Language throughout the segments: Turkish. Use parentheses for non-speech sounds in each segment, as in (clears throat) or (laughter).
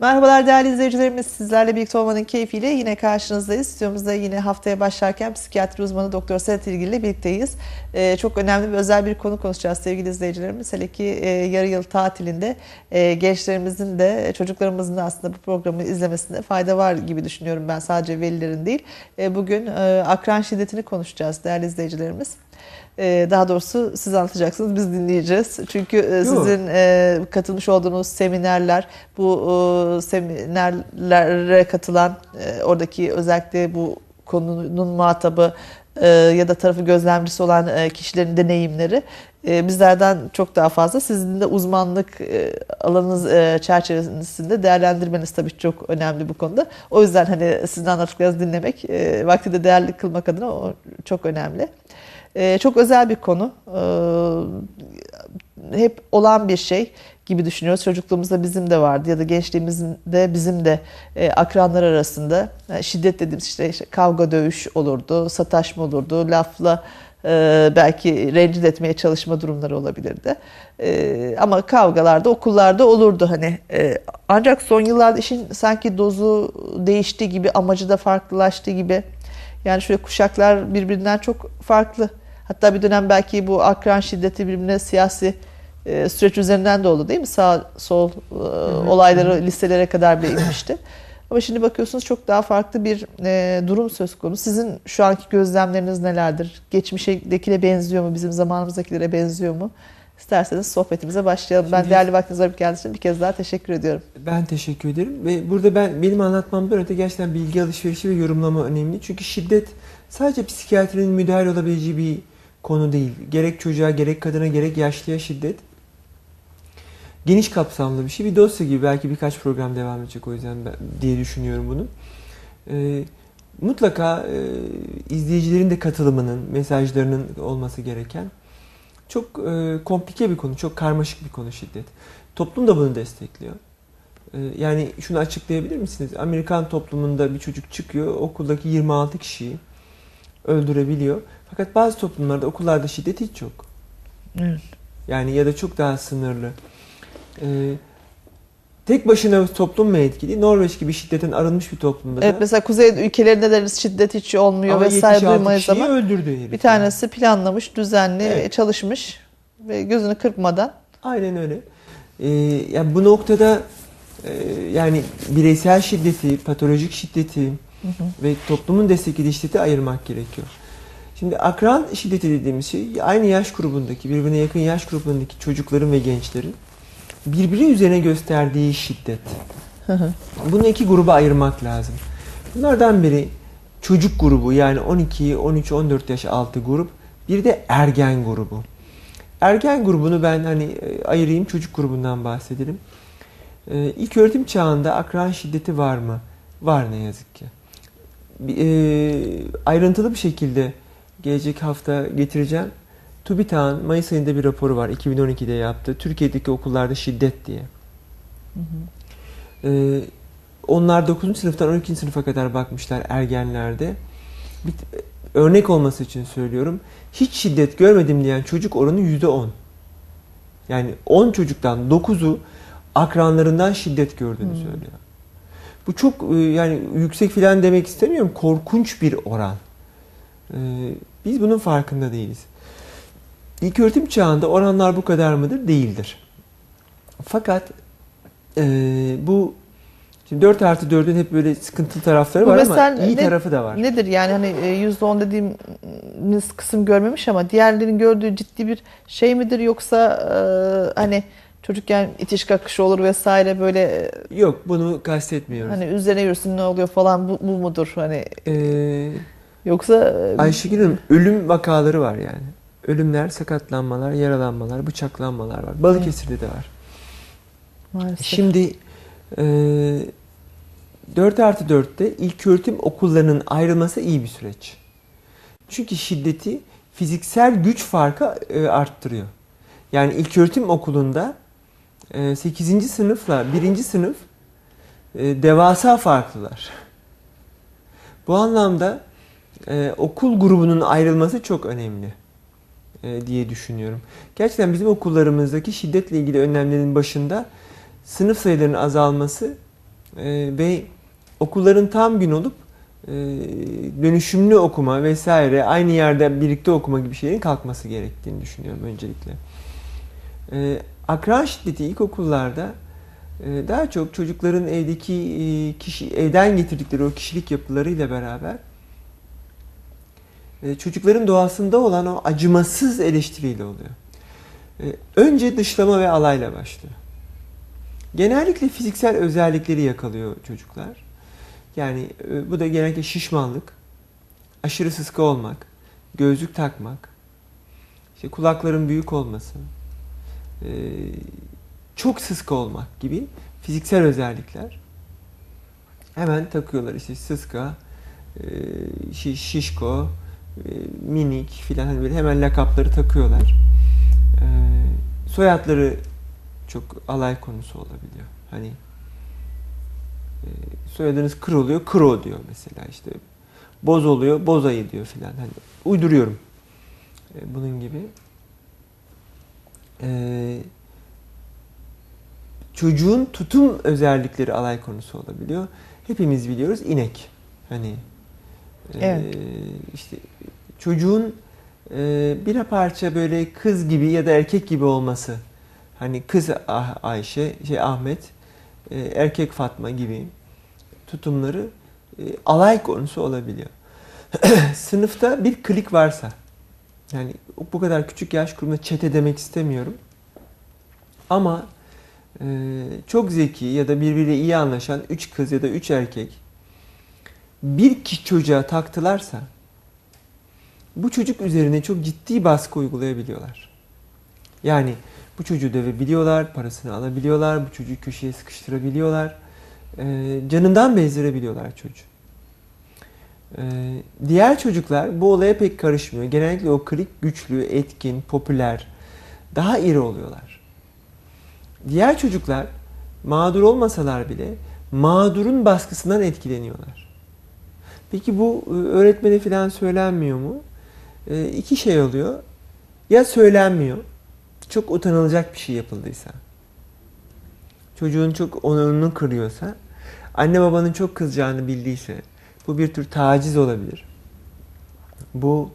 Merhabalar değerli izleyicilerimiz. Sizlerle birlikte olmanın keyfiyle yine karşınızdayız. Stüdyomuzda yine haftaya başlarken psikiyatri uzmanı Doktor Sedat İlgili ile birlikteyiz. Ee, çok önemli ve özel bir konu konuşacağız sevgili izleyicilerimiz. Hele ki e, yarı yıl tatilinde e, gençlerimizin de çocuklarımızın da aslında bu programı izlemesinde fayda var gibi düşünüyorum ben. Sadece velilerin değil. E, bugün e, akran şiddetini konuşacağız değerli izleyicilerimiz. Ee, daha doğrusu siz anlatacaksınız, biz dinleyeceğiz. Çünkü e, sizin e, katılmış olduğunuz seminerler, bu e, seminerlere katılan, oradaki özellikle bu konunun muhatabı ya da tarafı gözlemcisi olan kişilerin deneyimleri bizlerden çok daha fazla. Sizin de uzmanlık alanınız çerçevesinde değerlendirmeniz tabii çok önemli bu konuda. O yüzden hani sizin anlattıklarınızı dinlemek, vakti de değerli kılmak adına o çok önemli. Ee, çok özel bir konu. Ee, hep olan bir şey gibi düşünüyoruz. Çocukluğumuzda bizim de vardı ya da gençliğimizde bizim de e, akranlar arasında e, şiddet dediğimiz işte, kavga dövüş olurdu, sataşma olurdu, lafla e, belki rencide etmeye çalışma durumları olabilirdi. Ama kavgalarda okullarda olurdu hani. Ancak son yıllarda işin sanki dozu değişti gibi, amacı da farklılaştı gibi. Yani şöyle kuşaklar birbirinden çok farklı. Hatta bir dönem belki bu akran şiddeti birbirine siyasi e, süreç üzerinden de oldu değil mi? Sağ sol e, olayları liselere kadar bile inmişti. (laughs) Ama şimdi bakıyorsunuz çok daha farklı bir e, durum söz konusu. Sizin şu anki gözlemleriniz nelerdir? Geçmişekilere benziyor mu? Bizim zamanımızdakilere benziyor mu? İsterseniz sohbetimize başlayalım. Şimdi, ben değerli vaktinizi ayırıp geldiğiniz için bir kez daha teşekkür ediyorum. Ben teşekkür ederim. Ve burada ben benim anlatmamdan öte gerçekten bilgi alışverişi ve yorumlama önemli. Çünkü şiddet sadece psikiyatrinin müdahale olabileceği bir konu değil. Gerek çocuğa, gerek kadına, gerek yaşlıya şiddet geniş kapsamlı bir şey. Bir dosya gibi belki birkaç program devam edecek o yüzden ben, diye düşünüyorum bunu. Ee, mutlaka e, izleyicilerin de katılımının, mesajlarının olması gereken çok e, komplike bir konu, çok karmaşık bir konu şiddet. Toplum da bunu destekliyor. E, yani şunu açıklayabilir misiniz? Amerikan toplumunda bir çocuk çıkıyor, okuldaki 26 kişiyi öldürebiliyor. Fakat bazı toplumlarda okullarda şiddet hiç yok. Evet. Yani ya da çok daha sınırlı. Ee, tek başına toplum mu etkili? Norveç gibi şiddetin arınmış bir toplumda Evet mesela kuzey ülkelerinde de şiddet hiç olmuyor ama vesaire duymayız ama öldürdü herif bir tanesi yani. planlamış, düzenli, evet. çalışmış ve gözünü kırpmadan. Aynen öyle. Ee, yani bu noktada e, yani bireysel şiddeti, patolojik şiddeti hı hı. ve toplumun desteklediği şiddeti ayırmak gerekiyor. Şimdi akran şiddeti dediğimiz şey aynı yaş grubundaki, birbirine yakın yaş grubundaki çocukların ve gençlerin birbiri üzerine gösterdiği şiddet. Bunu iki gruba ayırmak lazım. Bunlardan biri çocuk grubu yani 12, 13, 14 yaş altı grup. Bir de ergen grubu. Ergen grubunu ben hani e, ayırayım çocuk grubundan bahsedelim. Ee, ilk öğretim çağında akran şiddeti var mı? Var ne yazık ki. E, ayrıntılı bir şekilde gelecek hafta getireceğim. TÜBİTAK'ın Mayıs ayında bir raporu var. 2012'de yaptı. Türkiye'deki okullarda şiddet diye. Hı hı. Ee, onlar 9. sınıftan 12. sınıfa kadar bakmışlar ergenlerde. Bir, örnek olması için söylüyorum. Hiç şiddet görmedim diyen çocuk oranı %10. Yani 10 çocuktan 9'u akranlarından şiddet gördüğünü hmm. söylüyor. Bu çok e, yani yüksek filan demek istemiyorum. Korkunç bir oran. Ee, biz bunun farkında değiliz. İlk öğretim çağında oranlar bu kadar mıdır? Değildir. Fakat e, bu Şimdi 4 artı 4'ün hep böyle sıkıntılı tarafları var ama iyi ne, tarafı da var. Nedir yani hani %10 e, dediğimiz kısım görmemiş ama diğerlerinin gördüğü ciddi bir şey midir yoksa e, hani çocukken itiş kakış olur vesaire böyle e, Yok bunu kastetmiyoruz. Hani üzerine yürüsün ne oluyor falan bu, bu mudur hani? Ee, Yoksa... E, Ayşegül Hanım ölüm vakaları var yani. Ölümler, sakatlanmalar, yaralanmalar, bıçaklanmalar var. Balıkesir'de de var. Maalesef. Şimdi e, 4 artı 4'te ilk öğretim okullarının ayrılması iyi bir süreç. Çünkü şiddeti fiziksel güç farkı e, arttırıyor. Yani ilk öğretim okulunda e, 8. sınıfla 1. sınıf e, devasa farklılar. Bu anlamda e, okul grubunun ayrılması çok önemli e, diye düşünüyorum. Gerçekten bizim okullarımızdaki şiddetle ilgili önlemlerin başında sınıf sayılarının azalması Ee, ve okulların tam gün olup e, dönüşümlü okuma vesaire aynı yerde birlikte okuma gibi şeylerin kalkması gerektiğini düşünüyorum öncelikle. Ee, akran şiddeti ilkokullarda e, daha çok çocukların evdeki e, kişi evden getirdikleri o kişilik yapılarıyla beraber e, çocukların doğasında olan o acımasız eleştiriyle oluyor. E, önce dışlama ve alayla başlıyor. Genellikle fiziksel özellikleri yakalıyor çocuklar. Yani e, bu da genellikle şişmanlık, aşırı sıska olmak, gözlük takmak, işte kulakların büyük olması, e, çok sıska olmak gibi fiziksel özellikler. Hemen takıyorlar işte sıska, e, şiş- şişko, e, minik filan hani böyle hemen lakapları takıyorlar. E, soyadları çok alay konusu olabiliyor. Hani e, soyadınız kır oluyor, kro diyor mesela işte. Boz oluyor, bozayı diyor filan. Hani uyduruyorum. E, bunun gibi. E, çocuğun tutum özellikleri alay konusu olabiliyor. Hepimiz biliyoruz inek. Hani e, Evet. işte çocuğun e, bir parça böyle kız gibi ya da erkek gibi olması. Hani kız Ah- Ayşe, şey Ahmet, e, erkek Fatma gibi tutumları e, alay konusu olabiliyor. (clears throat) Sınıfta bir klik varsa, yani bu kadar küçük yaş grubunda çete demek istemiyorum. Ama e, çok zeki ya da birbiriyle iyi anlaşan üç kız ya da üç erkek bir ki çocuğa taktılarsa bu çocuk üzerine çok ciddi baskı uygulayabiliyorlar. Yani bu çocuğu dövebiliyorlar, parasını alabiliyorlar, bu çocuğu köşeye sıkıştırabiliyorlar. Ee, canından bezdirebiliyorlar çocuğu. Ee, diğer çocuklar bu olaya pek karışmıyor. Genellikle o klik güçlü, etkin, popüler, daha iri oluyorlar. Diğer çocuklar mağdur olmasalar bile mağdurun baskısından etkileniyorlar. Peki bu e, öğretmene falan söylenmiyor mu? E, iki şey oluyor. Ya söylenmiyor, çok utanılacak bir şey yapıldıysa, çocuğun çok onurunu kırıyorsa, anne babanın çok kızacağını bildiyse, bu bir tür taciz olabilir. Bu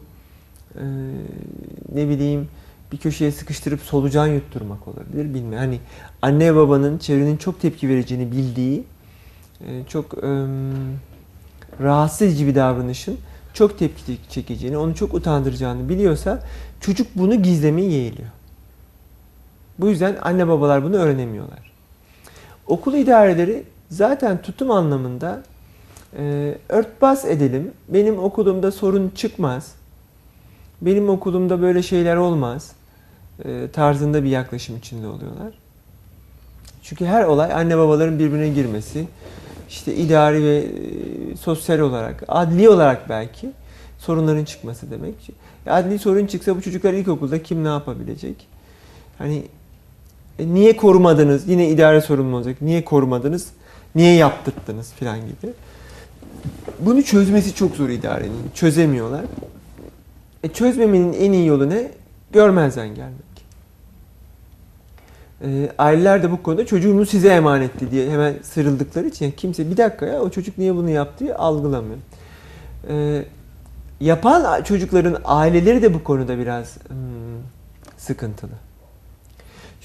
e, ne bileyim bir köşeye sıkıştırıp solucan yutturmak olabilir bilmiyorum. Hani anne babanın çevrenin çok tepki vereceğini bildiği e, çok e, rahatsız edici bir davranışın çok tepki çekeceğini, onu çok utandıracağını biliyorsa çocuk bunu gizlemeyi yeğliyor. Bu yüzden anne babalar bunu öğrenemiyorlar. Okul idareleri zaten tutum anlamında e, örtbas edelim, benim okulumda sorun çıkmaz, benim okulumda böyle şeyler olmaz e, tarzında bir yaklaşım içinde oluyorlar. Çünkü her olay anne babaların birbirine girmesi, işte idari ve e, sosyal olarak, adli olarak belki sorunların çıkması demek. Adli sorun çıksa bu çocuklar ilkokulda kim ne yapabilecek? Hani e, niye korumadınız? Yine idare sorumlu olacak. Niye korumadınız? Niye yaptırttınız filan gibi. Bunu çözmesi çok zor idarenin. Çözemiyorlar. E çözmemenin en iyi yolu ne? Görmezden gelmek. E, aileler de bu konuda çocuğunu size emanetti diye hemen sırıldıkları için yani kimse bir dakika ya o çocuk niye bunu yaptı diye algılamıyor. E, yapan çocukların aileleri de bu konuda biraz hmm, sıkıntılı.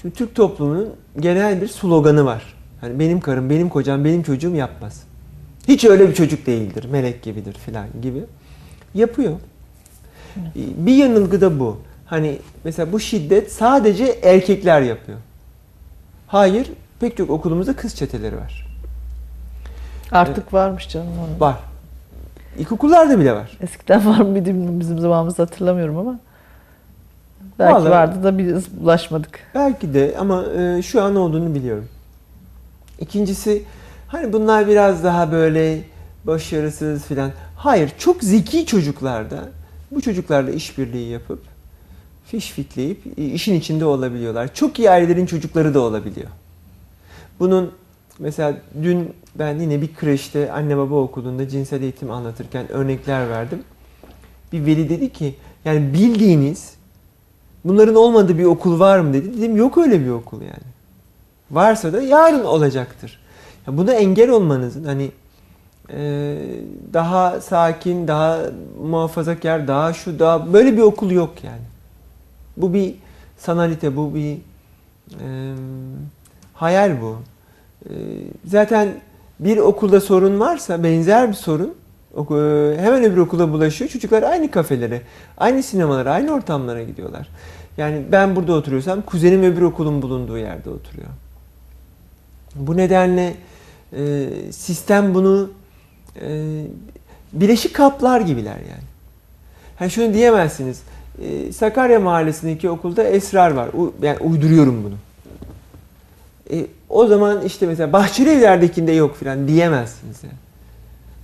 Şimdi Türk toplumunun genel bir sloganı var. Hani benim karım, benim kocam, benim çocuğum yapmaz. Hiç öyle bir çocuk değildir, melek gibidir filan gibi. Yapıyor. Bir yanılgı da bu. Hani mesela bu şiddet sadece erkekler yapıyor. Hayır, pek çok okulumuzda kız çeteleri var. Artık varmış canım. Var. İlkokullarda bile var. Eskiden var mıydı bilmiyorum bizim zamanımızda hatırlamıyorum ama. Belki Vallahi- vardı da biz ulaşmadık. Belki de ama e, şu an olduğunu biliyorum. İkincisi hani bunlar biraz daha böyle başarısız filan. Hayır, çok zeki çocuklarda bu çocuklarla işbirliği yapıp fiş fitleyip işin içinde olabiliyorlar. Çok iyi ailelerin çocukları da olabiliyor. Bunun mesela dün ben yine bir kreşte anne baba okulunda cinsel eğitim anlatırken örnekler verdim. Bir veli dedi ki yani bildiğiniz bunların olmadığı bir okul var mı dedi. Dedim yok öyle bir okul yani. Varsa da yarın olacaktır. Buna engel olmanızın hani e, daha sakin, daha muhafazakar, daha şu, daha böyle bir okul yok yani. Bu bir sanalite, bu bir e, hayal bu. E, zaten bir okulda sorun varsa benzer bir sorun hemen öbür okula bulaşıyor. Çocuklar aynı kafelere, aynı sinemalara, aynı ortamlara gidiyorlar. Yani ben burada oturuyorsam kuzenim öbür okulun bulunduğu yerde oturuyor. Bu nedenle e, sistem bunu e, bileşik kaplar gibiler yani. Hani şunu diyemezsiniz. E, Sakarya Mahallesi'ndeki okulda esrar var. U- yani uyduruyorum bunu. E, o zaman işte mesela Bahçeli Evler'dekinde yok filan diyemezsiniz yani.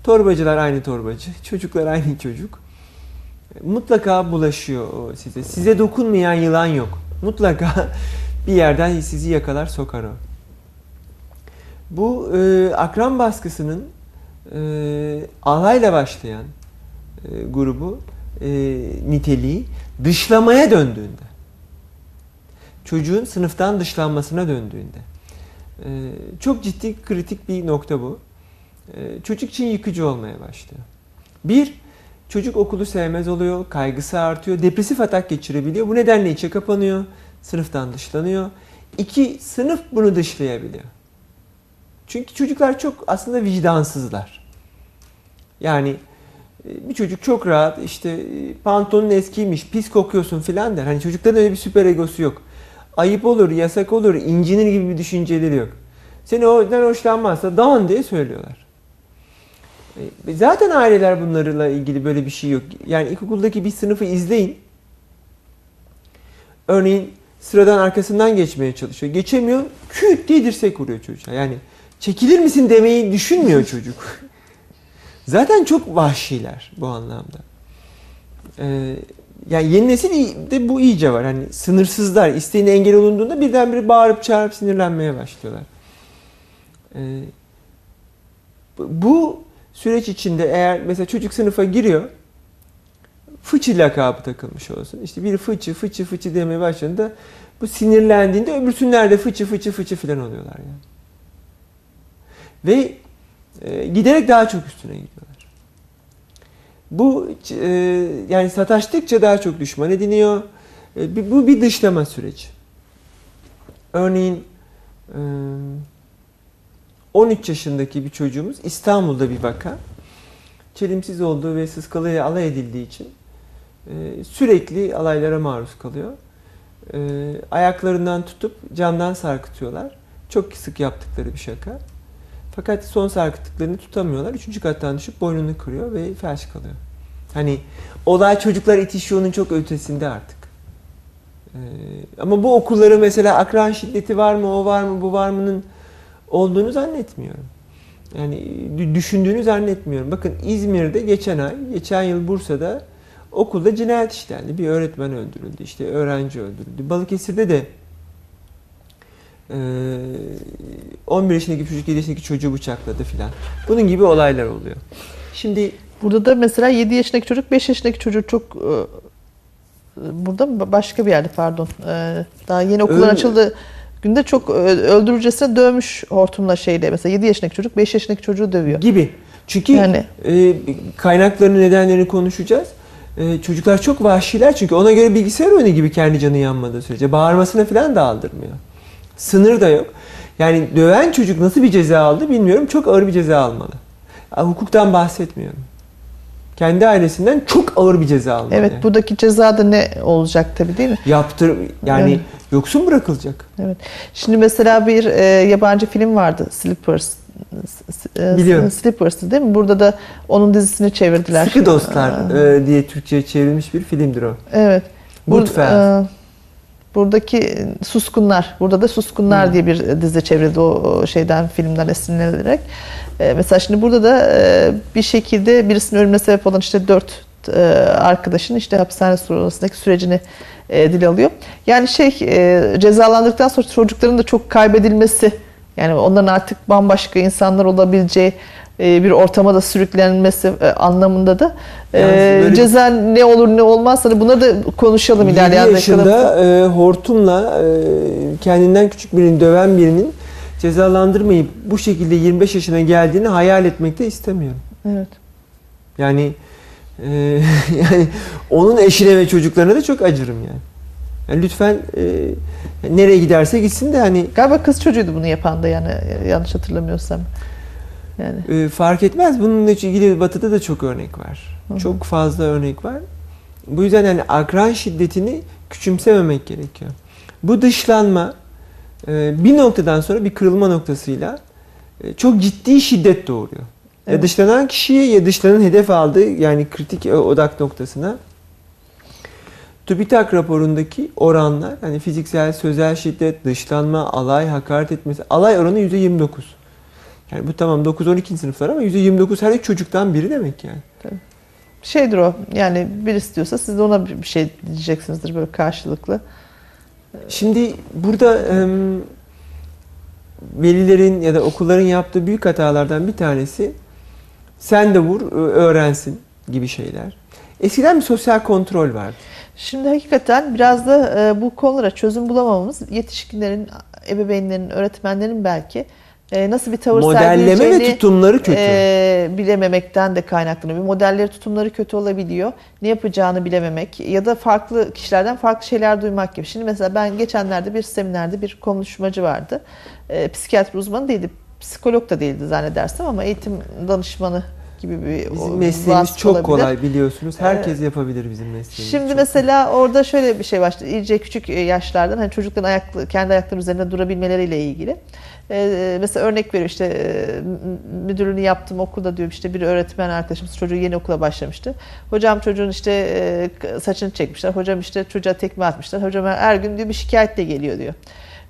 Torbacılar aynı torbacı, çocuklar aynı çocuk. E, Mutlaka bulaşıyor size. Size dokunmayan yılan yok. Mutlaka (laughs) bir yerden sizi yakalar sokar o. Bu e, akran baskısının e, alayla başlayan e, grubu e, niteliği dışlamaya döndüğünde, çocuğun sınıftan dışlanmasına döndüğünde, e, çok ciddi kritik bir nokta bu. E, çocuk için yıkıcı olmaya başlıyor. Bir, çocuk okulu sevmez oluyor, kaygısı artıyor, depresif atak geçirebiliyor. Bu nedenle içe kapanıyor, sınıftan dışlanıyor. İki, sınıf bunu dışlayabiliyor. Çünkü çocuklar çok aslında vicdansızlar. Yani bir çocuk çok rahat işte pantolonun eskiymiş, pis kokuyorsun filan der. Hani çocukların öyle bir süper egosu yok. Ayıp olur, yasak olur, incinir gibi bir düşünceleri yok. Seni oradan hoşlanmazsa dan diye söylüyorlar. E, Zaten aileler bunlarla ilgili böyle bir şey yok. Yani ilkokuldaki bir sınıfı izleyin. Örneğin sıradan arkasından geçmeye çalışıyor. Geçemiyor, küt diye dirsek vuruyor çocuğa. Yani çekilir misin demeyi düşünmüyor çocuk. (laughs) Zaten çok vahşiler bu anlamda. Ee, yani yeni nesil de bu iyice var. Hani sınırsızlar. İsteğine engel olunduğunda birdenbire bağırıp çağırıp sinirlenmeye başlıyorlar. Ee, bu- süreç içinde eğer mesela çocuk sınıfa giriyor fıçı lakabı takılmış olsun. İşte biri fıçı fıçı fıçı demeye başladığında bu sinirlendiğinde öbürsünler de fıçı fıçı fıçı filan oluyorlar yani. Ve e, giderek daha çok üstüne gidiyorlar. Bu e, yani sataştıkça daha çok düşman ediniyor. E, bu bir dışlama süreci. Örneğin e, 13 yaşındaki bir çocuğumuz İstanbul'da bir vaka. Çelimsiz olduğu ve sıskalıya alay edildiği için e, sürekli alaylara maruz kalıyor. E, ayaklarından tutup camdan sarkıtıyorlar. Çok sık yaptıkları bir şaka. Fakat son sarkıttıklarını tutamıyorlar. Üçüncü kattan düşüp boynunu kırıyor ve felç kalıyor. Hani olay çocuklar itişiyor'nun çok ötesinde artık. Ee, ama bu okulları mesela akran şiddeti var mı, o var mı, bu var mı'nın olduğunu zannetmiyorum. Yani dü- düşündüğünü zannetmiyorum. Bakın İzmir'de geçen ay, geçen yıl Bursa'da okulda cinayet işlendi. Bir öğretmen öldürüldü, işte öğrenci öldürüldü. Balıkesir'de de 11 yaşındaki çocuk 7 yaşındaki çocuğu bıçakladı filan. Bunun gibi olaylar oluyor. Şimdi Burada da mesela 7 yaşındaki çocuk 5 yaşındaki çocuğu çok e, burada mı? başka bir yerde pardon. E, Daha yeni okullar Öyle- açıldı günde çok e, öldürücesine dövmüş hortumla şeyle. Mesela 7 yaşındaki çocuk 5 yaşındaki çocuğu dövüyor. gibi. Çünkü Yani e, kaynaklarını nedenlerini konuşacağız. E, çocuklar çok vahşiler çünkü ona göre bilgisayar oyunu gibi kendi canı yanmadığı sürece bağırmasına falan da aldırmıyor. Sınır da yok. Yani döven çocuk nasıl bir ceza aldı bilmiyorum. Çok ağır bir ceza almalı. Hukuktan bahsetmiyorum. Kendi ailesinden çok ağır bir ceza almalı. evet buradaki ceza da ne olacak tabii değil mi? Yaptır yani Evet. yoksun bırakılacak. Evet. Şimdi mesela bir e, yabancı film vardı Slippers. E, Biliyorum. Slippers'ı değil mi? Burada da onun dizisini çevirdiler. Sıkı Dostlar e, diye Türkçe'ye çevrilmiş bir filmdir o. Evet. Goodfellas. e, buradaki Suskunlar, burada da Suskunlar Hmm. diye bir dizi çevrildi o, şeyden filmden esinlenerek. E, mesela şimdi burada da e, bir şekilde birisinin ölümüne sebep olan işte dört e, arkadaşın işte hapishane sonrasındaki sürecini e, dile alıyor. Yani şey e, sonra çocukların da çok kaybedilmesi yani onların artık bambaşka insanlar olabileceği e, bir ortama da sürüklenmesi e, anlamında da e, Yani ceza ne olur ne olmaz hani bunları da konuşalım 7 ilerleyen yaşında e, hortumla e, kendinden küçük birini döven birinin cezalandırmayıp bu şekilde 25 yaşına geldiğini hayal etmek de istemiyorum. Evet. Yani e, (laughs) yani onun eşine ve çocuklarına da çok acırım yani. yani lütfen e, nereye giderse gitsin de hani Galiba kız çocuğuydu bunu yapan da yani e, yanlış hatırlamıyorsam. Yani e, fark etmez. Bununla ilgili Batı'da da çok örnek var. Hı hı. Çok fazla örnek var. Bu yüzden yani akran şiddetini küçümsememek gerekiyor. Bu dışlanma e, bir noktadan sonra bir kırılma noktasıyla e, çok ciddi şiddet doğuruyor. Ya Evet. dışlanan kişiye ya dışlanan hedef aldığı yani kritik e, odak noktasına TÜBİTAK raporundaki oranlar hani fiziksel, sözel şiddet, dışlanma, alay, hakaret etmesi alay oranı %29. Yani bu tamam 9-12 sınıflar ama %29 her üç çocuktan biri demek yani. şeydir o. Yani birisi diyorsa siz de ona bir şey diyeceksinizdir böyle karşılıklı. Şimdi burada em, velilerin ya da okulların yaptığı büyük hatalardan bir tanesi sen de vur öğrensin gibi şeyler. Eskiden bir sosyal kontrol vardı. Şimdi hakikaten biraz da bu konulara çözüm bulamamamız yetişkinlerin, ebeveynlerin, öğretmenlerin belki nasıl bir tavır Modelleme ve tutumları kötü. e, bilememekten de kaynaklanıyor. Bir modelleri, tutumları kötü olabiliyor. Ne yapacağını bilememek ya da farklı kişilerden farklı şeyler duymak gibi. Şimdi mesela ben geçenlerde bir seminerde bir konuşmacı vardı. E, psikiyatri uzmanı değildi, psikolog da değildi zannedersem ama eğitim danışmanı gibi bir Bizim mesleğimiz çok olabilir. kolay biliyorsunuz. Herkes yapabilir bizim mesleğimizi. Şimdi Çok mesela orada şöyle bir şey başladı. İyice küçük e, yaşlardan hani çocukların ayaklı, kendi ayakları üzerinde durabilmeleriyle ilgili. Ee, mesela örnek veriyor işte e, m- müdürlüğünü yaptım okulda diyor işte bir öğretmen arkadaşımız çocuğu yeni okula başlamıştı. Hocam çocuğun işte e, saçını çekmişler. Hocam işte çocuğa tekme atmışlar. Hocam her gün diyor bir şikayetle geliyor diyor.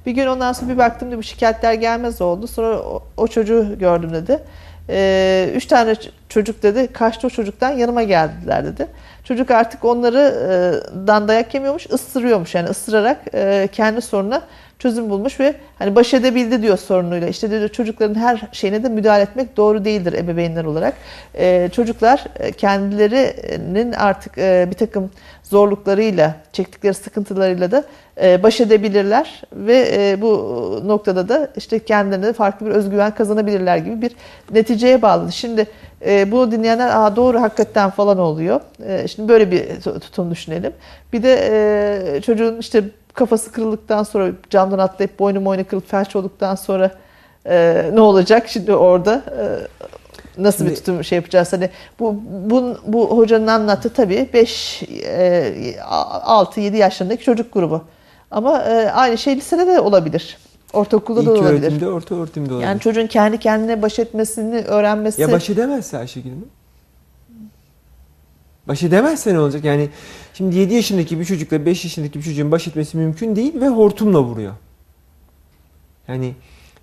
Bir gün ondan sonra bir baktım diyor bu şikayetler gelmez oldu. Sonra o, o çocuğu gördüm dedi. Ee, üç tane çocuk dedi kaçtı o çocuktan yanıma geldiler dedi. Çocuk artık onları e, dayak yemiyormuş, ısırıyormuş yani ısırarak e, kendi sorununa çözüm bulmuş ve hani baş edebildi diyor sorunuyla. İşte diyor çocukların her şeyine de müdahale etmek doğru değildir ebeveynler olarak. E, çocuklar e, kendilerinin artık e, bir takım zorluklarıyla, çektikleri sıkıntılarıyla da e, baş edebilirler ve e, bu noktada da işte kendilerine farklı bir özgüven kazanabilirler gibi bir neticeye bağlı. Şimdi e, bunu dinleyenler Aa, doğru hakikaten falan oluyor. E, şimdi böyle bir tu- tutum düşünelim. Bir de e, çocuğun işte kafası kırıldıktan sonra camdan atlayıp boynu boynu kırılıp felç olduktan sonra e, ne olacak şimdi orada? E, Nasıl bir Şimdi- tutum şey yapacağız? Hani bu bu, bu hocanın anlattığı tabii 5 6 7 yaşlarındaki çocuk grubu. Ama e, aynı şey lisede de olabilir. Ortaokulda İlk da olabilir. öğretimde, orta öğretimde olabilir. Yani çocuğun kendi kendine baş etmesini öğrenmesi. Ya baş edemezse Ayşegül Hanım? Baş edemezse ne olacak? Yani şimdi 7 yaşındaki bir çocukla 5 yaşındaki bir çocuğun baş etmesi mümkün değil ve hortumla vuruyor. Yani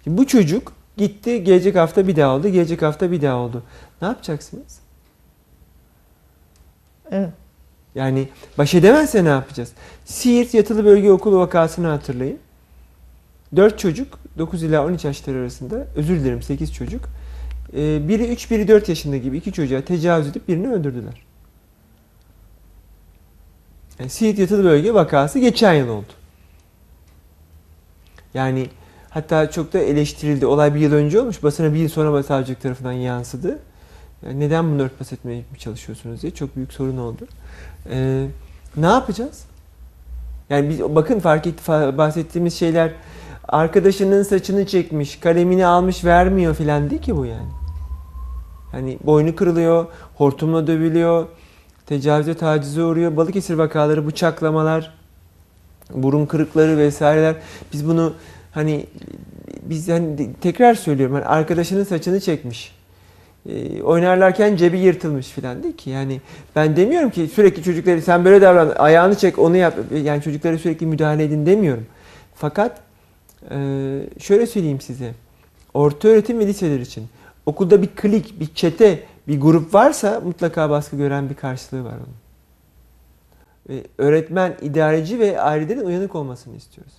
bu çocuk gitti gelecek hafta bir daha oldu, gelecek hafta bir daha oldu. Ne yapacaksınız? Evet. Yani baş edemezse ne yapacağız? Siirt yatılı bölge okulu vakasını hatırlayın. 4 çocuk 9 ila 13 yaşları arasında özür dilerim 8 çocuk. Ee, biri 3 biri 4 yaşında gibi iki çocuğa tecavüz edip birini öldürdüler. Yani Siirt yatılı bölge vakası geçen yıl oldu. Yani hatta çok da eleştirildi. Olay bir yıl önce olmuş. Basına bir yıl sonra savcılık tarafından yansıdı. Yani neden bunu örtbas etmeye mi çalışıyorsunuz diye çok büyük sorun oldu. Ee, ne yapacağız? Yani biz bakın fark et, bahsettiğimiz şeyler arkadaşının saçını çekmiş, kalemini almış vermiyor filan değil ki bu yani. Hani boynu kırılıyor, hortumla dövülüyor, tecavüze tacize uğruyor. Balıkesir vakaları, bıçaklamalar, burun kırıkları vesaireler. Biz bunu hani biz hani tekrar söylüyorum hani arkadaşının saçını çekmiş. Ee, oynarlarken cebi yırtılmış filan değil ki. Yani ben demiyorum ki sürekli çocukları sen böyle davran, ayağını çek, onu yap. Yani çocuklara sürekli müdahale edin demiyorum. Fakat e, şöyle söyleyeyim size. Orta öğretim ve liseler için okulda bir klik, bir çete, bir grup varsa mutlaka baskı gören bir karşılığı var onun. Ve öğretmen, idareci ve ailelerin uyanık olmasını istiyoruz.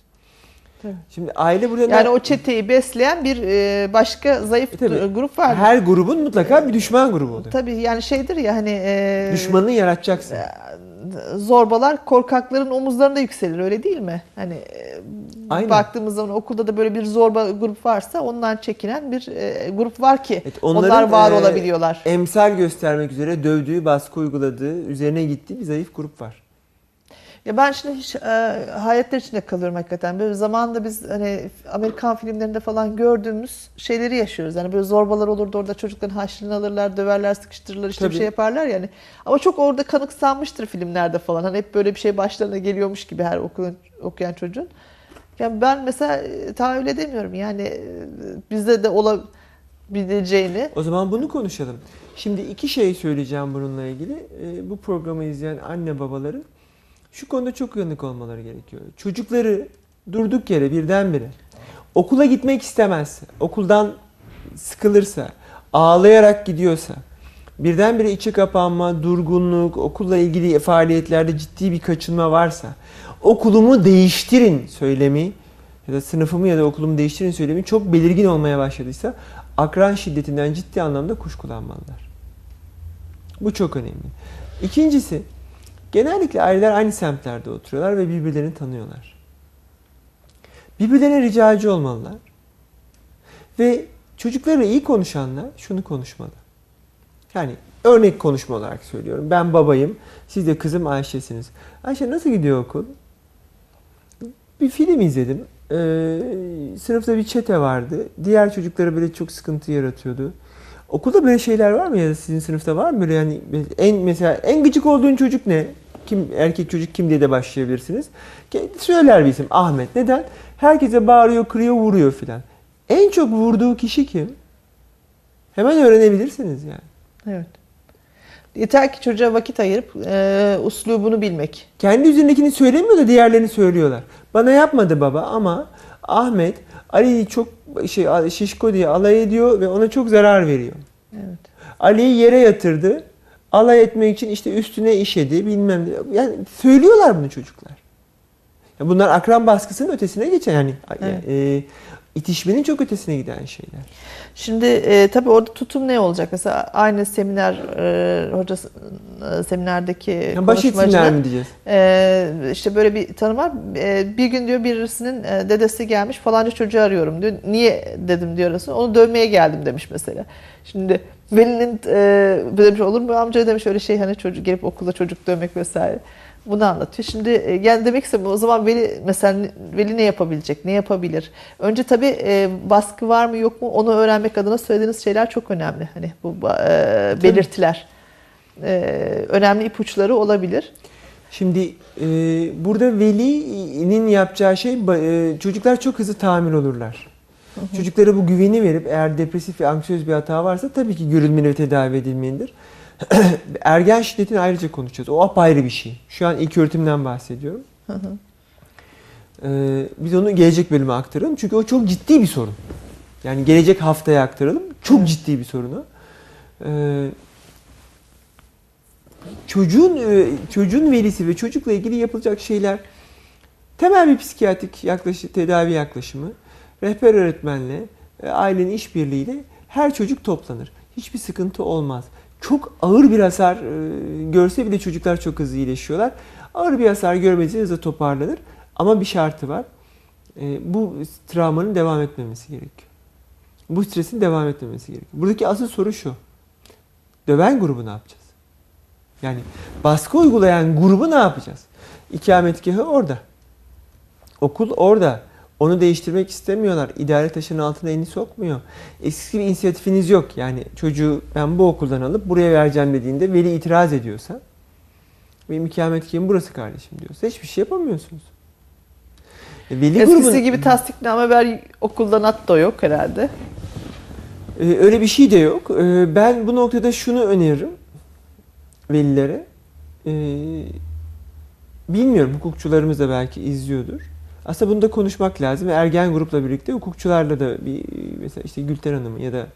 Tabii. Şimdi aile burada Yani o çeteyi besleyen bir e, başka zayıf E tabii. grup var. her grubun mutlaka bir düşman grubu oluyor. Tabii yani şeydir ya hani e, Düşmanını yaratacaksın. zorbalar korkakların omuzlarında yükselir öyle değil mi? Hani e, Aynen. baktığımız zaman okulda da böyle bir zorba grup varsa ondan çekinen bir e, grup var ki Evet, onlar var e, olabiliyorlar. Emsal göstermek üzere dövdüğü, baskı uyguladığı, üzerine gittiği bir zayıf grup var. Ya ben şimdi hiç e, hayretler içinde kalıyorum hakikaten. Böyle zamanında biz hani Amerikan filmlerinde falan gördüğümüz şeyleri yaşıyoruz. Yani böyle zorbalar olurdu orada çocukların haşlığını alırlar, döverler, sıkıştırırlar, işte bir Tabii. şey yaparlar yani. Ama çok orada kanıksanmıştır filmlerde falan. Hani hep böyle bir şey başlarına geliyormuş gibi her okulun, okuyan çocuğun. Yani ben mesela e, tahayyül edemiyorum. Yani e, bizde de olabileceğini. O zaman bunu konuşalım. Şimdi iki şey söyleyeceğim bununla ilgili. Ee, bu programı izleyen anne babaların şu konuda çok uyanık olmaları gerekiyor. Çocukları durduk yere birdenbire okula gitmek istemezse, okuldan sıkılırsa, ağlayarak gidiyorsa, birdenbire içe kapanma, durgunluk, okulla ilgili faaliyetlerde ciddi bir kaçınma varsa, okulumu değiştirin söylemi ya da sınıfımı ya da okulumu değiştirin söylemi çok belirgin olmaya başladıysa akran şiddetinden ciddi anlamda kuşkulanmalılar. Bu çok önemli. İkincisi, genellikle aileler aynı semtlerde oturuyorlar ve birbirlerini tanıyorlar. Birbirlerine ricacı olmalılar. Ve çocuklarla iyi konuşanlar şunu konuşmalı. Yani örnek konuşma olarak söylüyorum. Ben babayım, siz de kızım Ayşe'siniz. Ayşe nasıl gidiyor okul? Bir film izledim. Ee, sınıfta bir çete vardı. Diğer çocuklara böyle çok sıkıntı yaratıyordu. Okulda böyle şeyler var mı ya da sizin sınıfta var mı böyle yani en mesela en gıcık olduğun çocuk ne? Kim erkek çocuk kim diye de başlayabilirsiniz. Söyler bir isim Ahmet. Neden? Herkese bağırıyor, kırıyor, vuruyor filan. En çok vurduğu kişi kim? Hemen öğrenebilirsiniz yani. Evet. Yeter ki çocuğa vakit ayırıp e, uslubunu bilmek. Kendi üzerindekini söylemiyor da diğerlerini söylüyorlar. Bana yapmadı baba ama Ahmet Ali'yi çok şey şişko diye alay ediyor ve ona çok zarar veriyor. Evet. Ali'yi yere yatırdı. Alay etmek için işte üstüne işedi bilmem ne. Yani söylüyorlar bunu çocuklar. Ya bunlar akran baskısının ötesine geçen yani Evet. e, itişmenin çok ötesine giden şeyler. Şimdi e, tabii orada tutum ne olacak? Mesela aynı seminer e, hocası e, seminerdeki Yani baş konuşmacının mi diyeceğiz? e, işte böyle bir tanım var. E, bir gün diyor birisinin e, dedesi gelmiş falanca çocuğu arıyorum diyor. Niye dedim diyor arasında. Onu dövmeye geldim demiş mesela. Şimdi velinin e, demiş olur mu amca demiş öyle şey hani çocuk gelip okulda çocuk dövmek vesaire. Bunu anlatıyor. Şimdi e, yani demek istemiyorum o zaman veli mesela veli ne yapabilecek, ne yapabilir? Önce tabii e, baskı var mı yok mu onu öğrenmek adına söylediğiniz şeyler çok önemli. Hani bu e, belirtiler e, önemli ipuçları olabilir. Şimdi e, burada velinin yapacağı şey e, çocuklar çok hızlı tamir olurlar. Çocuklara bu güveni verip eğer depresif ve anksiyöz bir hata varsa tabii ki görülmeli ve tedavi edilmelidir. (clears throat) Ergen şiddetini ayrıca konuşacağız. O apayrı bir şey. Şu an ilk öğretimden bahsediyorum. Hı hı. Ee, biz onu gelecek bölüme aktaralım. Çünkü o çok ciddi bir sorun. Yani gelecek haftaya aktaralım. Çok Evet. ciddi bir sorun o. Ee, çocuğun e, çocuğun velisi ve çocukla ilgili yapılacak şeyler temel bir psikiyatrik yaklaşı, tedavi yaklaşımı, rehber öğretmenle, e, ailenin işbirliğiyle her çocuk toplanır. Hiçbir sıkıntı olmaz. Çok ağır bir hasar e, görse bile çocuklar çok hızlı iyileşiyorlar. Ağır bir hasar görmesi hızlı toparlanır. Ama bir şartı var. E, bu travmanın devam etmemesi gerekiyor. Bu stresin devam etmemesi gerekiyor. Buradaki asıl soru şu. Döven grubu ne yapacağız? Yani baskı uygulayan grubu ne yapacağız? İkametgahı orada. Okul orada. Onu değiştirmek istemiyorlar. İdare taşının altına elini sokmuyor. Eski bir inisiyatifiniz yok. Yani çocuğu ben bu okuldan alıp buraya vereceğim dediğinde veli itiraz ediyorsa benim ikametgahım burası kardeşim diyorsa hiçbir şey yapamıyorsunuz. E, Veli Eskisi grubun- gibi tasdikname ver okuldan at da yok herhalde. Ee, öyle bir şey de yok. Ee, ben bu noktada şunu öneririm velilere. Ee, bilmiyorum hukukçularımız da belki izliyordur. Aslında bunu da konuşmak lazım. Ergen grupla birlikte hukukçularla da bir mesela işte Gülter Hanım'ı ya da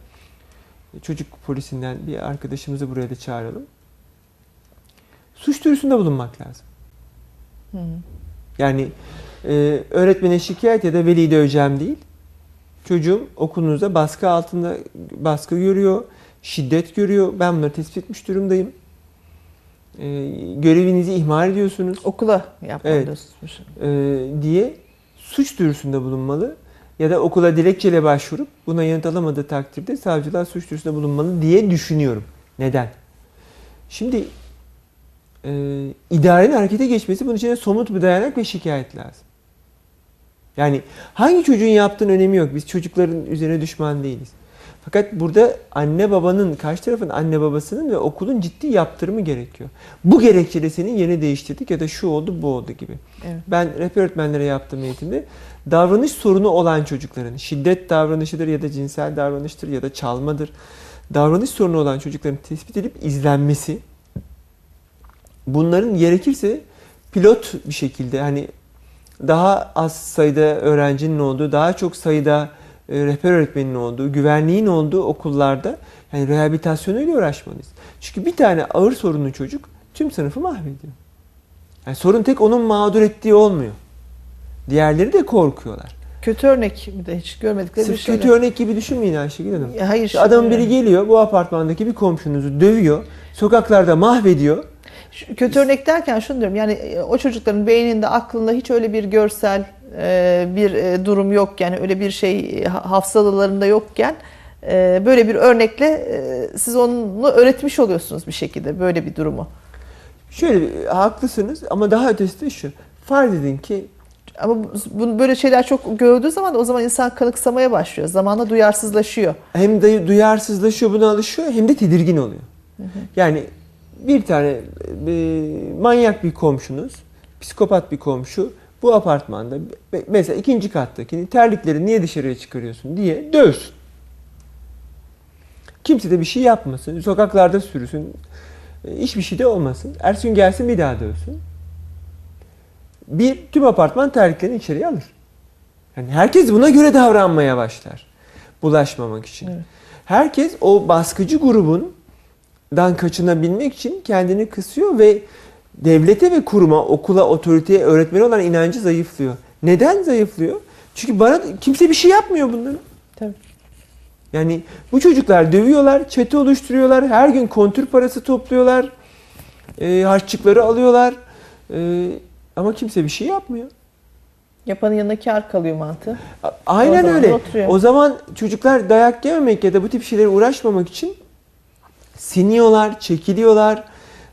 çocuk polisinden bir arkadaşımızı buraya da çağıralım. Suç duyurusunda bulunmak lazım. Hı. Yani e, öğretmene şikayet ya da veli döveceğim değil. Çocuğum okulunuzda baskı altında baskı görüyor, şiddet görüyor. Ben bunları tespit etmiş durumdayım. E, görevinizi ihmal ediyorsunuz Okula yapmam Evet. e, diye suç duyurusunda bulunmalı ya da okula dilekçeyle başvurup buna yanıt alamadığı takdirde savcılığa suç duyurusunda bulunmalı diye düşünüyorum. Neden? Şimdi e, idarenin harekete geçmesi bunun için de somut bir dayanak ve şikayet lazım. Yani hangi çocuğun yaptığının önemi yok. Biz çocukların üzerine düşman değiliz. Fakat burada anne babanın, karşı tarafın anne babasının ve okulun ciddi yaptırımı gerekiyor. Bu gerekçeyle senin yerini değiştirdik ya da şu oldu bu oldu gibi. Evet. Ben rehber öğretmenlere yaptığım eğitimde davranış sorunu olan çocukların, şiddet davranışıdır ya da cinsel davranıştır ya da çalmadır. Davranış sorunu olan çocukların tespit edilip izlenmesi, bunların gerekirse pilot bir şekilde hani daha az sayıda öğrencinin olduğu, daha çok sayıda e, rehber öğretmenin olduğu, güvenliğin olduğu okullarda yani rehabilitasyonuyla uğraşmalıyız. Çünkü bir tane ağır sorunlu çocuk tüm sınıfı mahvediyor. Yani sorun tek onun mağdur ettiği olmuyor. Diğerleri de korkuyorlar. Kötü örnek bir de hiç görmedikleri bir Sırf şey. kötü örnek gibi düşünmeyin Ayşegül Hanım. Ya Hayır. İşte adamın biri geliyor bu apartmandaki bir komşunuzu dövüyor. Sokaklarda mahvediyor. Şu- Kötü örnek derken şunu diyorum yani e, o çocukların beyninde aklında hiç öyle bir görsel bir e, durum yok yani öyle bir şey e, ha- hafızalarında yokken e, böyle bir örnekle e, siz onu öğretmiş oluyorsunuz bir şekilde böyle bir durumu. Şöyle haklısınız ama daha ötesi de şu. Farz edin ki Ama bu- bu böyle şeyler çok gördüğü zaman o zaman insan kanıksamaya başlıyor. Zamanla duyarsızlaşıyor. hem de duyarsızlaşıyor buna alışıyor hem de tedirgin oluyor. Yani bir tane e, manyak bir komşunuz, psikopat bir komşu bu apartmanda mesela ikinci kattakini terlikleri niye dışarıya çıkarıyorsun diye dövsün. Kimse de bir şey yapmasın. Sokaklarda sürüsün. e, Hiçbir şey de olmasın. Ertesi gün gelsin bir daha dövsün. Bir tüm apartman terliklerini içeriye alır. Yani herkes buna göre davranmaya başlar. Bulaşmamak için. Evet. Herkes o baskıcı grubundan kaçınabilmek için kendini kısıyor ve devlete ve kuruma, okula, otoriteye, öğretmene olan inancı zayıflıyor. Neden zayıflıyor? Çünkü bana kimse bir şey yapmıyor bunların. Tabii. Yani bu çocuklar dövüyorlar, çete oluşturuyorlar, her gün kontür parası topluyorlar, e, harçlıkları alıyorlar E, ama kimse bir şey yapmıyor. Yapanın yanına kar kalıyor mantığı. A- Aynen zaman öyle. oturuyor. O zaman çocuklar dayak yememek ya da bu tip şeylere uğraşmamak için siniyorlar, çekiliyorlar.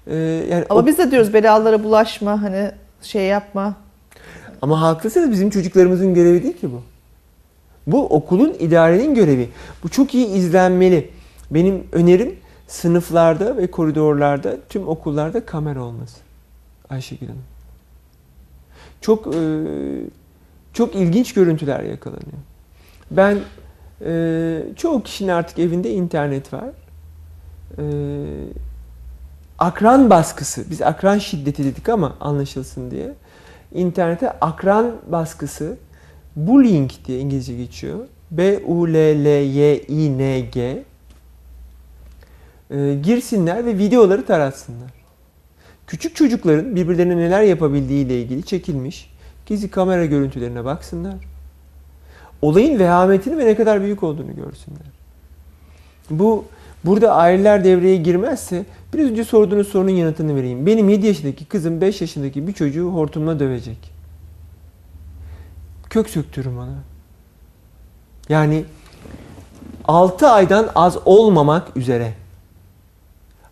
E, yani Ama o- biz de diyoruz belalara bulaşma hani şey yapma. Ama haklısınız bizim çocuklarımızın görevi değil ki bu. Bu okulun idarenin görevi. Bu çok iyi izlenmeli. Benim önerim sınıflarda ve koridorlarda tüm okullarda kamera olması. Ayşegül Hanım. Çok e, çok ilginç görüntüler yakalanıyor. Ben e, çoğu kişinin artık evinde internet var. E, akran baskısı, biz akran şiddeti dedik ama anlaşılsın diye. İnternete akran baskısı, bullying diye İngilizce geçiyor. B-U-L-L-Y-I-N-G e, girsinler ve videoları taratsınlar. Küçük çocukların birbirlerine neler yapabildiği ile ilgili çekilmiş gizli kamera görüntülerine baksınlar. Olayın vehametini ve ne kadar büyük olduğunu görsünler. Bu burada aileler devreye girmezse biraz önce sorduğunuz sorunun yanıtını vereyim. Benim 7 yaşındaki kızım 5 yaşındaki bir çocuğu hortumla dövecek. Kök söktürürüm ona. Yani 6 aydan az olmamak üzere